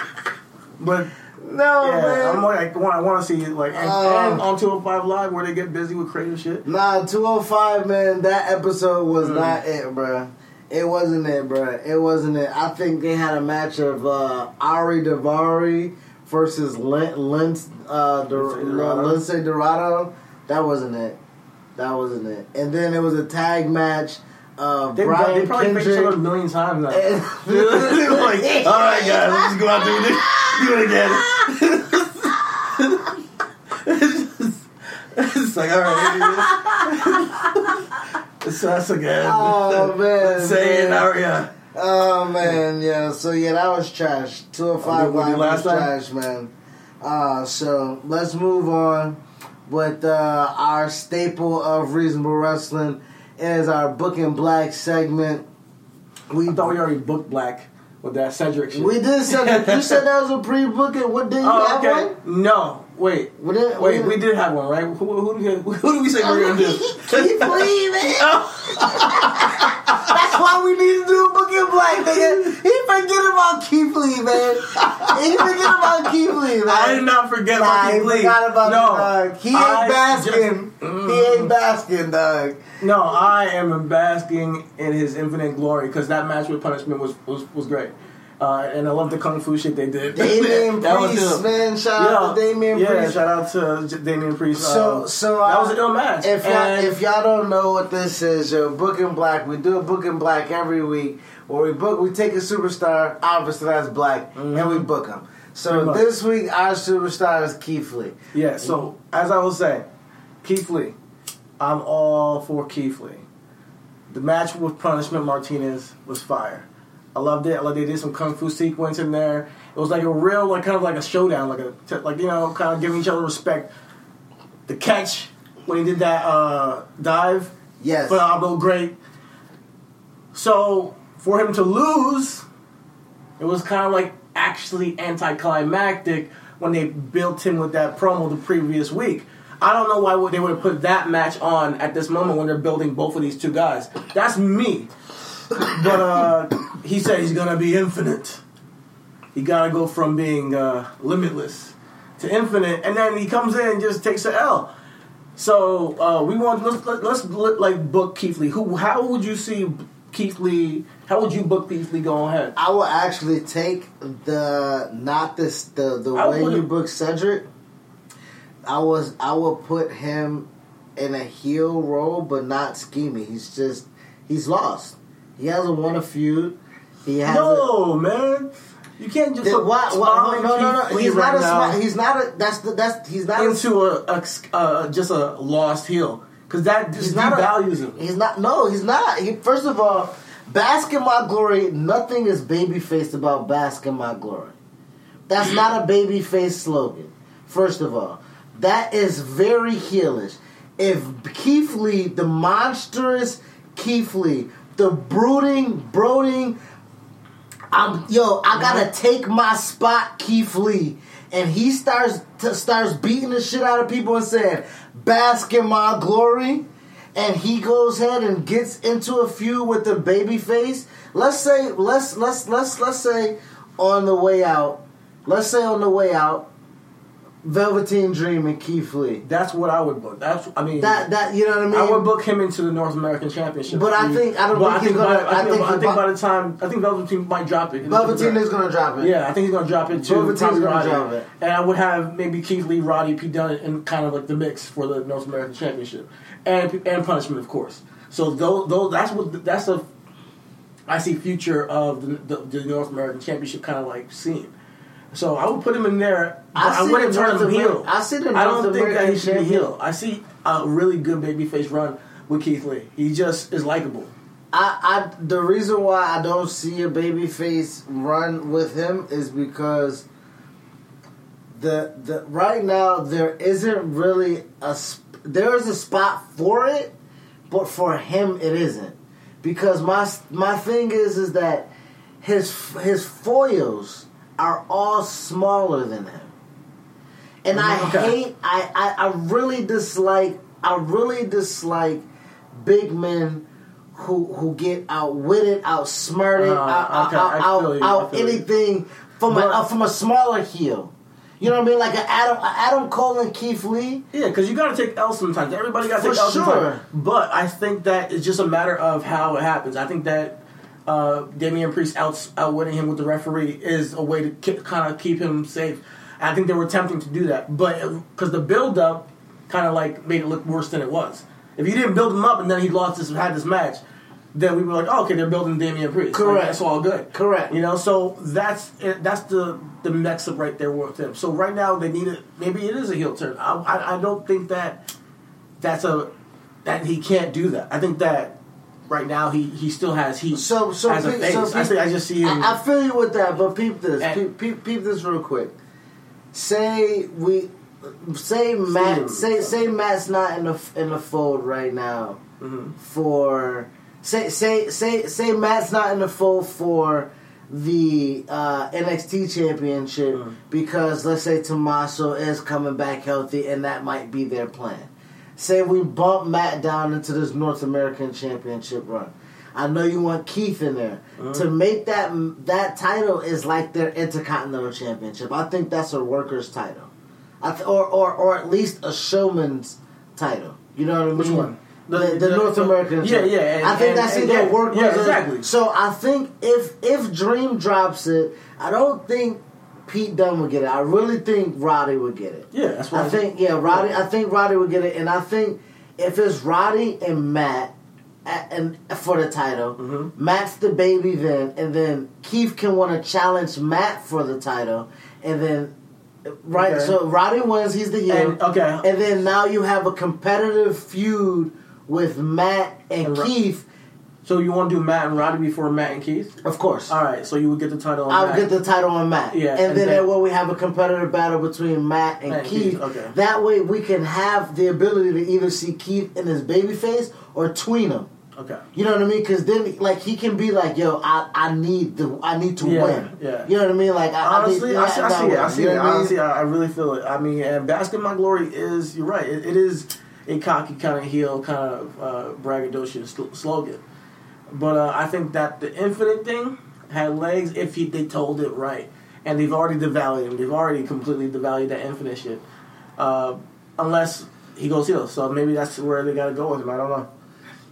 But no, yeah, man. I'm like, I want, I want to see it like and, Oh. and on 205 Live where they get busy with creative shit. Nah, 205, man, that episode was Mm. not it, bruh. It wasn't it, bruh. It wasn't it. I think they had a match of uh, Ari Daivari versus Lin, Lin, uh, Lince Dorado. That wasn't it. That wasn't it. And then it was a tag match of They, Brian they probably faced each other a Kendrick. million times now. and- like, all right, guys, let's just go out there and do, do it again. it's like, all right, it's us again. Oh, man, Say it, man. Aria. Oh man, yeah. So yeah, that was trash. Two hundred Oh, five did you was time? trash, man. Uh, so let's move on with uh, our staple of reasonable wrestling. Is our book and black segment. We I thought we already booked Black with that Cedric shit. we did say you said that was a pre booking. What did you oh, have okay. one? No, wait. Did, Wait, we did have one, right? Who, who, we- who did we say we were going to do? Keep leaving. Oh. That's why we need to do a and black, nigga. He forget about Keith Lee, man. He forget about Keith Lee, man. I did not forget Nah, about Keith Lee. forgot about no, dog. He ain't I basking. just- Mm. he ain't basking, dog. No, I am basking in his infinite glory because that match with Punishment was was, was great. Uh, and I love the kung fu shit they did. Was Priest, man. Shout out to Damian yeah, Priest. shout out to Damian Priest. So, Uh, so that uh, was an ill match. If y'all, if y'all don't know what this is, yo, Book and Black. We do a Book and Black every week, where we book, we take a superstar, obviously that's black, and we book him. So Mm-hmm. This week our superstar is Keith Lee. Yeah, so as I was saying, Keith Lee, I'm all for Keith Lee. The match with Punishment Martinez was fire. I loved it. I loved they did some kung fu sequence in there. It was like a real, like kind of like a showdown, like a like you know, kind of giving each other respect. The catch when he did that uh, dive, Yes. phenomenal, great. So for him to lose, it was kind of like actually anticlimactic when they built him with that promo the previous week. I don't know why they would have put that match on at this moment when they're building both of these two guys. That's me. But uh, he said he's gonna be infinite. He gotta go from being uh, limitless to infinite, and then he comes in and just takes an L. So uh, we want let's let, let's let, like book Keith Lee. Who? How would you see Keith Lee? How would you book Keith Lee? Go ahead. I will actually take the not this the the I way you book Cedric. I was I will put him in a heel role, but not scheming. He's just he's lost. He hasn't won a feud. He hasn't. No, man, you can't just why, why, no, no, no. He's right not a. now he's not a. That's the. That's he's not a. into a, a uh, just a lost heel because that just He's not a- devalues him. He's not. No, he's not. He, first of all, bask in my glory. Nothing is baby faced about bask in my glory. That's not a baby face slogan. First of all, that is very heelish. If Keith Lee, the monstrous Keith Lee, the brooding, brooding, I'm yo, I gotta mm-hmm. take my spot, Keith Lee, and he starts t- starts beating the shit out of people and saying, "Bask in my glory," and he goes ahead and gets into a feud with the baby face. Let's say, let's let's let's let's say on the way out, let's say on the way out, Velveteen Dream and Keith Lee. That's what I would book. That's I mean That that you know what I mean? I would book him into the North American Championship. But I think- I don't think he's by, gonna- I I think, think I think by the time I think Velveteen might drop it. Velveteen is gonna drop it. Yeah, I think he's gonna drop it too. Velveteen's gonna drop it. And I would have maybe Keith Lee, Roddy, P. Dunne in kind of like the mix for the North American Championship, and and punishment of course. So those, those that's what that's the I see future of the, the, the North American Championship kind of like scene. So I would put him in there. I I, wouldn't turn him heel. I see the I don't think that he should be heel. I see a really good babyface run with Keith Lee. He just is likable. I, I the reason why I don't see a babyface run with him is because the the right now there isn't really a there is a spot for it, but for him it isn't because my my thing is is that his his foils are all smaller than him, and I okay. hate I, I I really dislike I really dislike big men who who get outwitted, outsmarted, Uh, out, okay, out, out, feel you, I out you. anything from But- a uh, from a smaller heel. You know what I mean? Like an Adam a Adam Cole and Keith Lee. Yeah, because you got to take L sometimes. Everybody got to take L sure. sometimes. But I think that it's just a matter of how it happens. I think that uh, Damian Priest out outwitting him with the referee is a way to ki- kind of keep him safe. I think they were attempting to do that, but because the build up kind of like made it look worse than it was. If you didn't build him up and then he lost this had this match, then we were like, oh, okay, they're building Damian Priest. Like, Correct. that's all good. Correct. You know, so that's it, that's the the mix up right there with him. So right now they need it. Maybe it is a heel turn. I, I I don't think that that's a that he can't do that. I think that right now he he still has he So so, as a peep- face. so I peep- think I just see him. I, I feel you with that, but peep this. Peep, peep, peep this real quick. Say we say Matt him. say say Matt's not in the in the fold right now Mm-hmm. for say say say say Matt's not in the fold for the uh, NXT championship Mm. because let's say Tommaso is coming back healthy and that might be their plan. Say we bump Matt down into this North American championship run. I know you want Keith in there uh-huh. to make that that title is like their Intercontinental Championship. I think that's a workers' title, I th- or or or at least a showman's title. You know what I mean? Which one? The, The- the, the- North American. yeah, yeah, and- I think and- that's either yeah, workers. yeah, exactly. So I think if if Dream drops it, I don't think Pete Dunne would get it. I really think Roddy would get it. yeah, that's what I think yeah, Roddy. I think Roddy would get it, and I think if it's Roddy and Matt, and for the title, Mm-hmm. Matt's the baby then, and then Keith can want to challenge Matt for the title, and then right. Okay. So Roddy wins, he's the heel. And- okay. and then now you have a competitive feud with Matt and, And Keith. So you want to do Matt and Roddy before Matt and Keith? Of course, All right, so you would get the title. On I'll Matt. get the title on Matt. Yeah, and, and then then- way we have a competitive battle between Matt and And Keith. Keith, okay. That way we can have the ability to either see Keith in his baby face or tween him. Okay. You know what I mean? Because then, like, he can be like, "Yo, I, I need the I need to Yeah, win." yeah. You know what I mean? Like, I, Honestly, I, I, need see, I see it. I see You it. know I mean? Honestly, I, I really feel it. I mean, and Bask My Glory is, you're right, it, it is a cocky kind of heel, kind of uh, braggadocious sl- slogan. But uh, I think that the Infinite thing had legs if he, they told it right. And they've already devalued him. They've already completely devalued that Infinite shit. Uh, unless he goes heel. So maybe that's where they got to go with him. I don't know.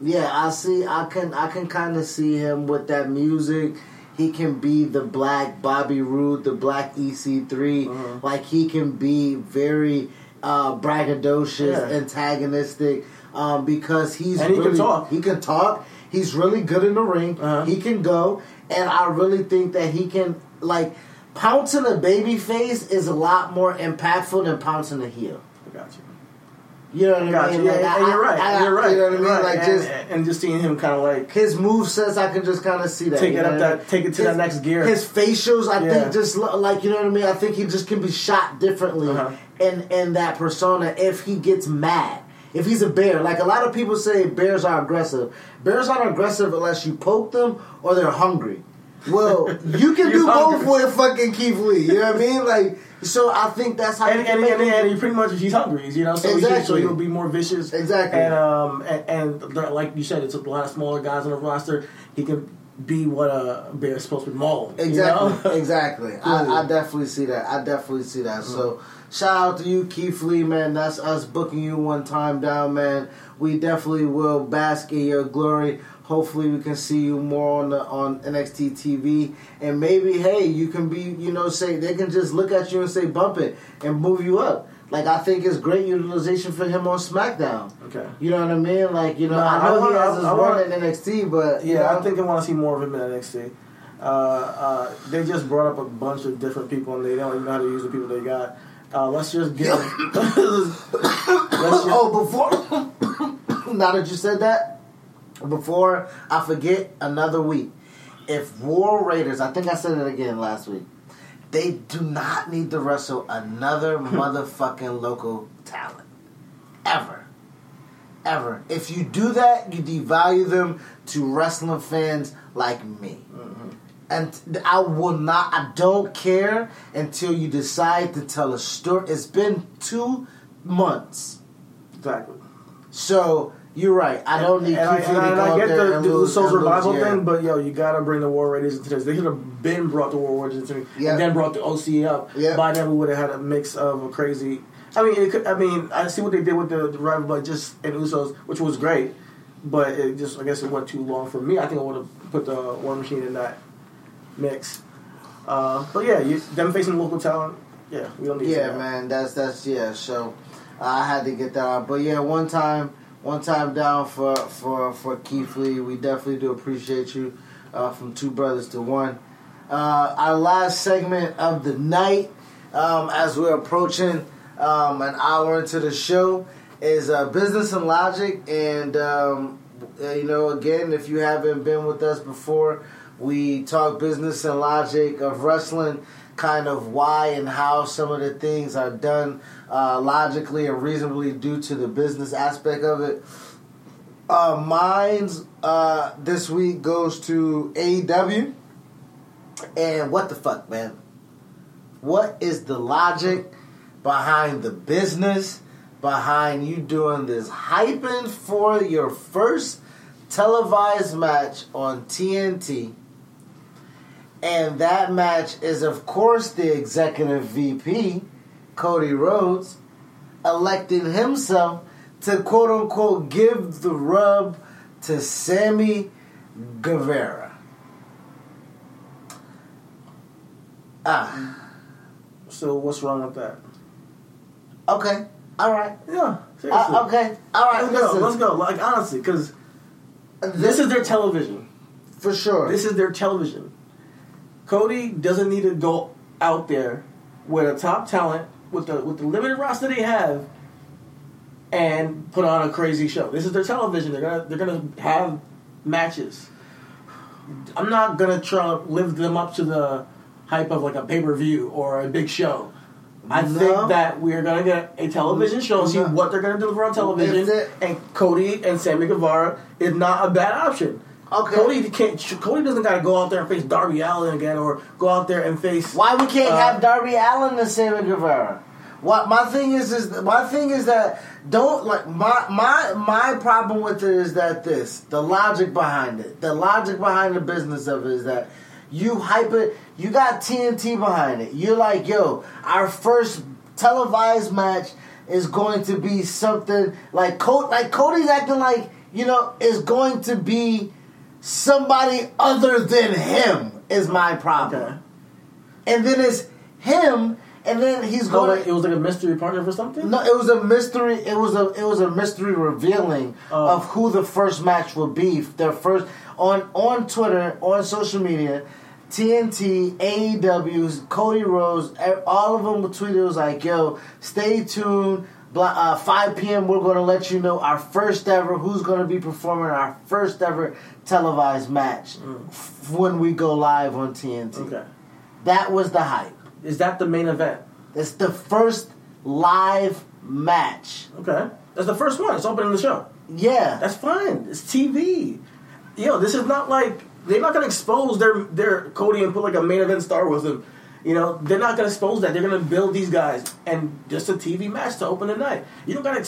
Yeah, I see. I can I can kind of see him with that music. He can be the black Bobby Roode, the black EC3. Uh-huh. Like he can be very uh, braggadocious, Yeah. antagonistic, um, because he's And he can talk. He can talk. He's really good in the ring. Uh-huh. He can go, and I really think that he can like pouncing a baby face is a lot more impactful than pouncing a heel. I got you. You know what I mean? Yeah, Like, and I- you're right. I- I- you're right. You know what I mean? Right. Like and, just and just seeing him kind of like his move sets, I can just kind of see that. Take it up that- mean? take it to His- that next gear. His facials, I Yeah. think, just like you know what I mean. I think he just can be shot differently Uh-huh. in in that persona if he gets mad. If he's a bear, like a lot of people say, bears are aggressive. Bears aren't aggressive unless you poke them or they're hungry. Well, you can do both hungry. with fucking Keith Lee. You know what I mean? Like, so I think that's how and, you can and, make and, it- and he pretty much he's hungry, you know, so He, so he'll be more vicious. Exactly. And um and, and like you said, it's a lot of smaller guys on the roster. He can be what a bear is supposed to be mauled. you Exactly, know? exactly. I, I definitely see that. I definitely see that. So, shout out to you, Keith Lee, man. That's us booking you one time down, man. We definitely will bask in your glory. Hopefully, we can see you more on the on NXT TV, and maybe, hey, you can be, you know, say they can just look at you and say bump it and move you up. Like I think it's great utilization for him on SmackDown. Okay. You know what I mean? Like you know, Nah, I know I he has his I run in NXT, but Yeah, know, I think I want to see more of him in NXT. Uh, uh, they just brought up a bunch of different people, and they don't even know how to use the people they got. Uh, let's just get. let's just, oh, before now that you said that, before I forget another week, if War Raiders, I think I said it again last week, they do not need to wrestle another motherfucking local talent. Ever. Ever. If you do that, you devalue them to wrestling fans like me. And I will not, I don't care until you decide to tell a story. It's been two months. Exactly. So you're right. I don't need And I, and I, to and go I get the, the Usos revival yeah. thing, but yo, you gotta bring the War Raiders into this. They could have been brought the War Raiders into Yeah. and then brought the OC up. Yeah. By then, we would have had a mix of a crazy. I mean, it could, I mean, I see what they did with the, the Revival, but just and Usos, which was great, but it just I guess it went too long for me. I think I would have put the War Machine in that mix. Uh, but yeah, you, them facing local talent. Yeah, we don't need. Yeah, that. man, that's that's yeah. So uh, I had to get that out. But yeah, one time, one time down for for for Keith Lee. We definitely do appreciate you uh, from two brothers to one. Uh, our last segment of the night, um, as we're approaching um, an hour into the show, is uh, business and logic. And um, you know, again, if you haven't been with us before, we talk business and logic of wrestling, kind of why and how some of the things are done uh, logically and reasonably due to the business aspect of it. Uh, mine's uh, this week goes to AEW. And what the fuck, man? What is the logic behind the business, behind you doing this hyping for your first televised match on TNT? And that match is, of course, the executive VP, Cody Rhodes, electing himself to quote unquote give the rub to Sammy Guevara. Ah, So what's wrong with that? okay, all right. Yeah, seriously. Uh, okay, all right. Let's listen, go. Let's go. Like honestly, because this is their television. for sure. This is their television. Cody doesn't need to go out there with a top talent with the with the limited roster they have and put on a crazy show. This is their television. They're gonna they're gonna have matches. I'm not gonna try to live them up to the hype of like a pay per view or a big show. I No. think that we're gonna get a television show, and see what they're gonna deliver on television, and Cody and Sammy Guevara is not a bad option. Okay. Cody can't. Cody doesn't got to go out there and face Darby Allin again, or go out there and face. Why we can't Uh, have Darby Allin and Sammy Guevara? What my thing is is my thing is that don't like my my my problem with it is that this the logic behind it the logic behind the business of it is that you hype it you got TNT behind it you're like yo our first televised match is going to be something like Cody like Cody's acting like you know is going to be somebody other than him is my problem Okay. and then it's him, and then he's going. like, it was like a mystery partner for something. no, it was a mystery. It was a it was a mystery revealing Oh. of who the first match will be. Their first on on Twitter on social media. TNT, AEW, Cody Rhodes, e- all of them were tweeted. It was like, "Yo, stay tuned. Uh, 5 p.m. We're going to let you know our first ever. Who's going to be performing our first ever televised match f- when we go live on TNT." Okay. That was the hype. Is that the main event? It's the first live match. Okay. That's the first one. It's opening the show. Yeah. That's fine. It's TV. Yo, this is not like they're not gonna expose their their Cody and put like a main event star with them. You know, they're not gonna expose that. They're gonna build these guys and just a TV match to open the night. You don't gotta,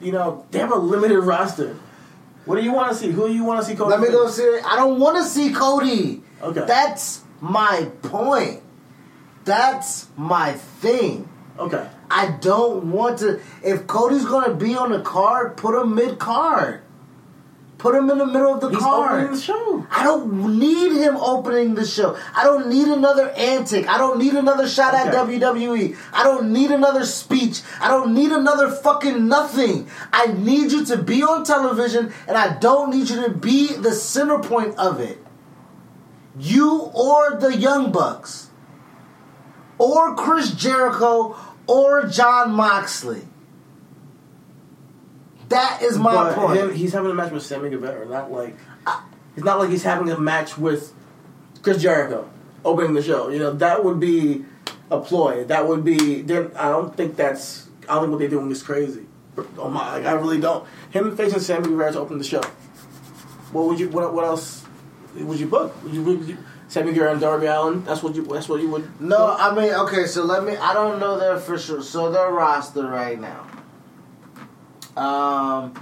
you know, they have a limited roster. What do you want to see? Who do you want to see? Cody? Let me go see. I don't want to see Cody. Okay. That's my point. That's my thing. Okay. I don't want to. If Cody's going to be on the card, put him mid card. Put him in the middle of the He's opening the show. I don't need him opening the show. I don't need another antic. I don't need another shot at WWE. I don't need another speech. I don't need another fucking nothing. I need you to be on television and I don't need you to be the center point of it. You or the Young Bucks. Or Chris Jericho or Jon Moxley. That is my but point. him- he's having a match with Sammy Guevara, not like it's not like he's having a match with Chris Jericho opening the show. You know that would be a ploy. That would be. I don't think that's. I don't think what they're doing is crazy. Oh my! Like, I really don't. Him facing Sammy Guevara to open the show. What would you? What, what else would you book? Would you, would you Sammy Guevara and Darby Allin? That's what you. That's what you would. No, book? I mean, okay, so let me. I don't know their official. So their roster right now. Um,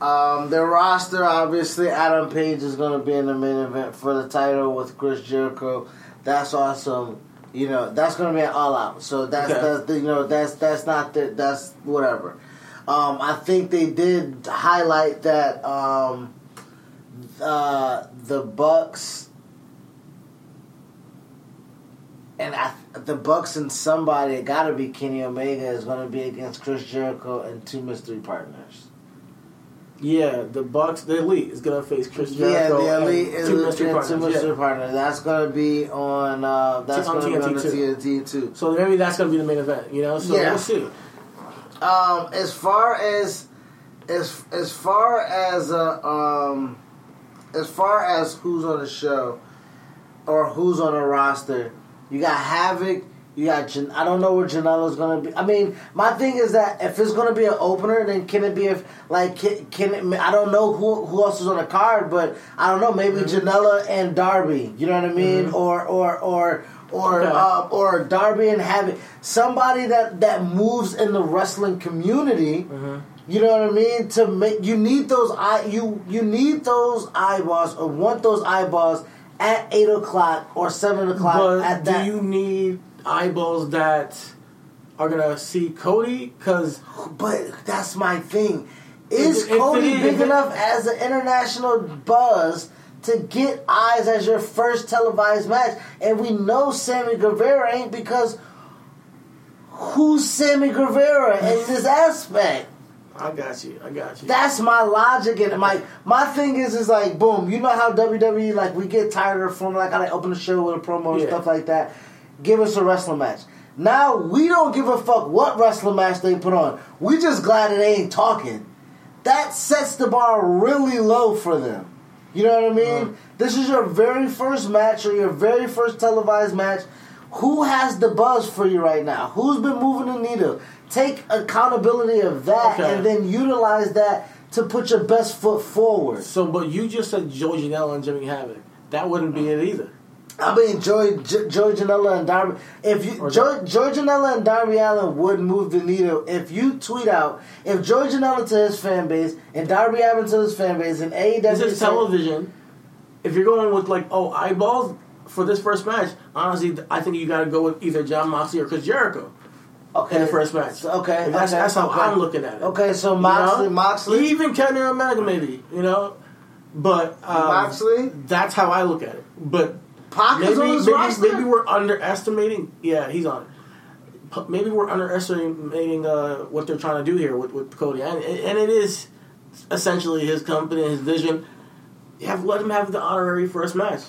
um, their roster obviously Adam Page is going to be in the main event for the title with Chris Jericho. That's awesome. You know, that's going to be an all out. So that's Okay. that's the, you know that's that's not the, that's whatever. Um, I think they did highlight that um, uh, the Bucks and I, the Bucks and somebody, it got to be Kenny Omega, is going to be against Chris Jericho and two mystery partners. Yeah, the Bucks, the Elite is gonna face Chris Jericho. Yeah, the elite and is two mystery partners. two mystery yeah. partners. That's going to be on. Uh, that's On going to be on the TNT too. So maybe that's gonna be the main event, you know. So Yeah. we'll see. Um, as far as as as far as uh, um, as far as who's on the show or who's on the roster, you got Havoc. You got. Jan- I don't know where Janela's gonna be. I mean, my thing is that if it's gonna be an opener, then can it be if like can, can it? I don't know who who else is on the card, but I don't know. Maybe Mm-hmm. Janela and Darby. You know what I mean? Or or or. Or Okay. uh, or Darby and Havoc, somebody that that moves in the wrestling community. Mm-hmm. You know what I mean? To make you need those eye you you need those eyeballs or want those eyeballs at eight o'clock or seven o'clock But at do that. you need eyeballs that are gonna see Cody? Because but that's my thing. Is If- if Cody big if it- enough as an international buzz to get eyes as your first televised match? And we know Sammy Guevara ain't because who's Sammy Guevara in this aspect? I got you, I got you. That's my logic and my my thing is is like boom. You know how WWE like we get tired of form like I like open the show with a promo and Yeah. stuff like that. Give us a wrestling match. Now we don't give a fuck what wrestling match they put on. We just glad it ain't talking. That sets the bar really low for them. You know what I mean? Uh-huh. This is your very first match or your very first televised match. Who has the buzz for you right now? Who's been moving the needle? Take accountability of that Okay. and then utilize that to put your best foot forward. So, but you just said Joey Janela and Jimmy Havoc. That wouldn't be it either. I mean, Joey, J- Joey Janela and Darby. If you Or Joey, Joey Janela and Darby Allin would move the needle if you tweet out if Joey Janela to his fan base and Darby Allin to his fan base and AEW. This is television. If you're going with like, oh, eyeballs for this first match, honestly, I think you got to go with either Jon Moxley or Chris Jericho Okay, in the first match. Okay, that's okay, that's how okay. I'm looking at it. Okay, so You Moxley, know? Moxley, even Kenny Omega, maybe you know, but um, Moxley? That's how I look at it. But Pac is maybe on his maybe, maybe we're underestimating. Yeah, he's on it. Maybe we're underestimating uh, what they're trying to do here with, with Cody, and, and it is essentially his company, his vision. You have let him have the honorary first match.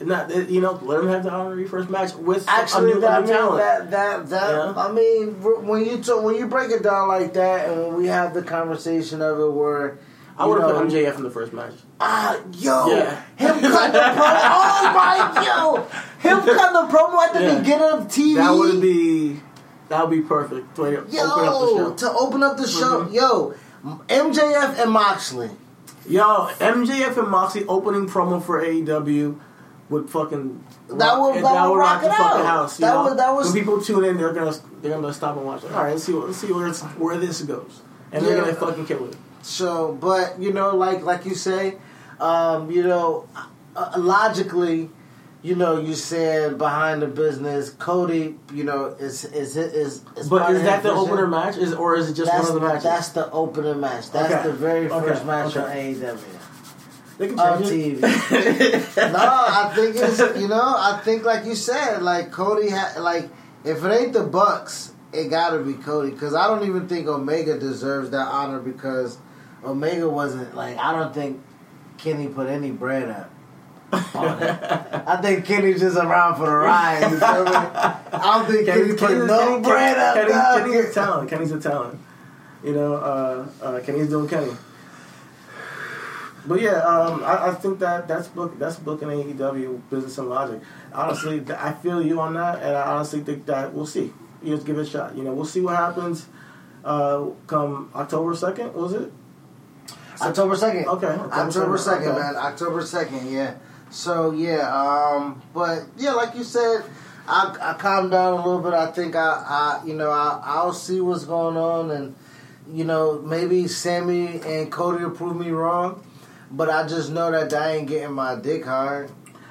Not you know, let him have the honorary first match with Actually, a new, that, talent. that that that Yeah. I mean, when you when you break it down like that, and when we have the conversation of it, where I would have put MJF in the first match. Ah, yo, Yeah. him cut the promo. Oh my, yo, him cut the promo at the Yeah. beginning of TV. That would be that would be perfect to open up the yo show. to open up the show. Mhm. Yo, MJF and Moxley. Yo, MJF and Moxie opening promo for AEW would fucking That would- and that would rock the fucking out. house. You That know? would- that was- when people tune in, they're gonna they're gonna stop and watch. Like, All right, let's see what, let's see where it's, where this goes, and they're gonna fucking kill it. So, but you know, like like you say, um, you know, uh, logically, you know, you said behind the business, Cody, you know, is is is. is But is that the vision. opener match, is or is it just that's, one of the matches? That's the opener match. That's Okay. the very Okay. first match Okay. on AEW. They can on TV. no, I think it's you know I think like you said like Cody ha- like if it ain't the Bucks it gotta be Cody because I don't even think Omega deserves that honor because Omega wasn't like I don't think Kenny put any bread up. I think Kenny's just around for the ride. You feel me? I don't think Kenny, put no bread up. Kenny, dog. Kenny's a talent. Kenny's a talent. You know, uh, uh, Kenny's doing Kenny. But yeah, um, I, I think that that's book that's booking AEW business and logic. Honestly, I feel you on that, and I honestly think that we'll see. You just give it a shot. You know, we'll see what happens. Uh, come October second, was it? October second. Okay, October October 2nd, second, okay. man. October second. Yeah. So yeah, um, but yeah, like you said, I, I calmed down a little bit. I think I, I you know, I, I'll see what's going on, and you know, maybe Sammy and Cody will prove me wrong, but I just know that I ain't getting my dick hard.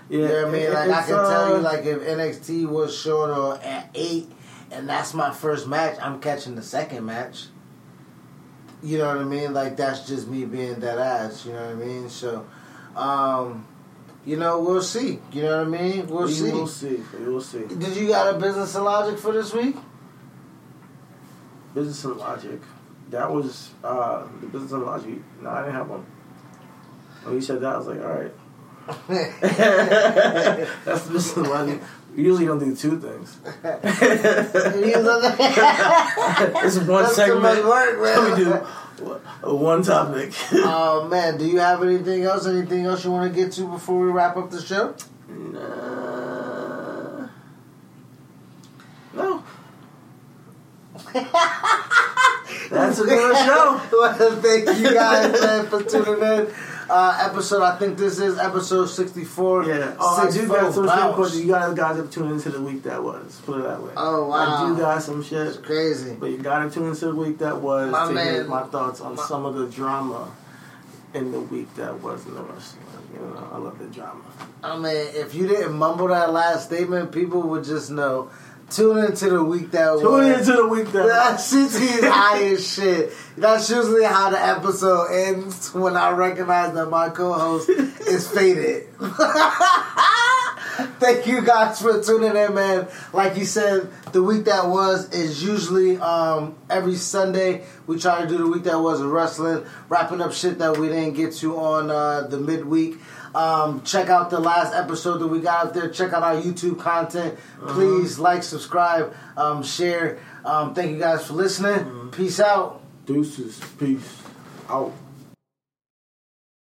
Yeah, You know what I mean? Like I can tell you, uh, like if NXT was showing on at eight, and that's my first match, I'm catching the second match. You know what I mean? Like that's just me being that ass. You know what I mean? So, um, you know, we'll see. You know what I mean? We'll see. We'll see. We will see. Did you got a business and logic for this week? Business and logic. That was uh, the business and logic. No, I didn't have one. When you said that, I was like, all right. That's and logic. We usually don't do two things. That's It's one too segment. work, man. we do one topic. Oh man, do you have anything else? Anything else you want to get to before we wrap up the show? Nah. No. That's a good show. well, thank you guys man, for tuning in. Uh, episode, I think this is episode 64. Yeah. Oh, I do got some shit. But you guys guys have tuned into the week that was. Put it that way. Oh, wow. I do got some shit. It's crazy. But you gotta tune into the week that was My to man- hear my thoughts on my- some of the drama in the week that was in the wrestling. You know, I love the drama. I mean, if you didn't mumble that last statement, people would just know. Tune into the week that Tune was. Tune into the week that That was. shit is high as shit. That's usually how the episode ends when I recognize that my co-host is faded. Thank you guys for tuning in, man. Like you said, the week that was is usually um, every Sunday. We try to do the week that was in wrestling, wrapping up shit that we didn't get to on uh, the midweek. Um, check out the last episode that we got out there. Check out our YouTube content. Please like, subscribe, um, share. Um, thank you guys for listening. Peace out. Deuces. Peace. Out.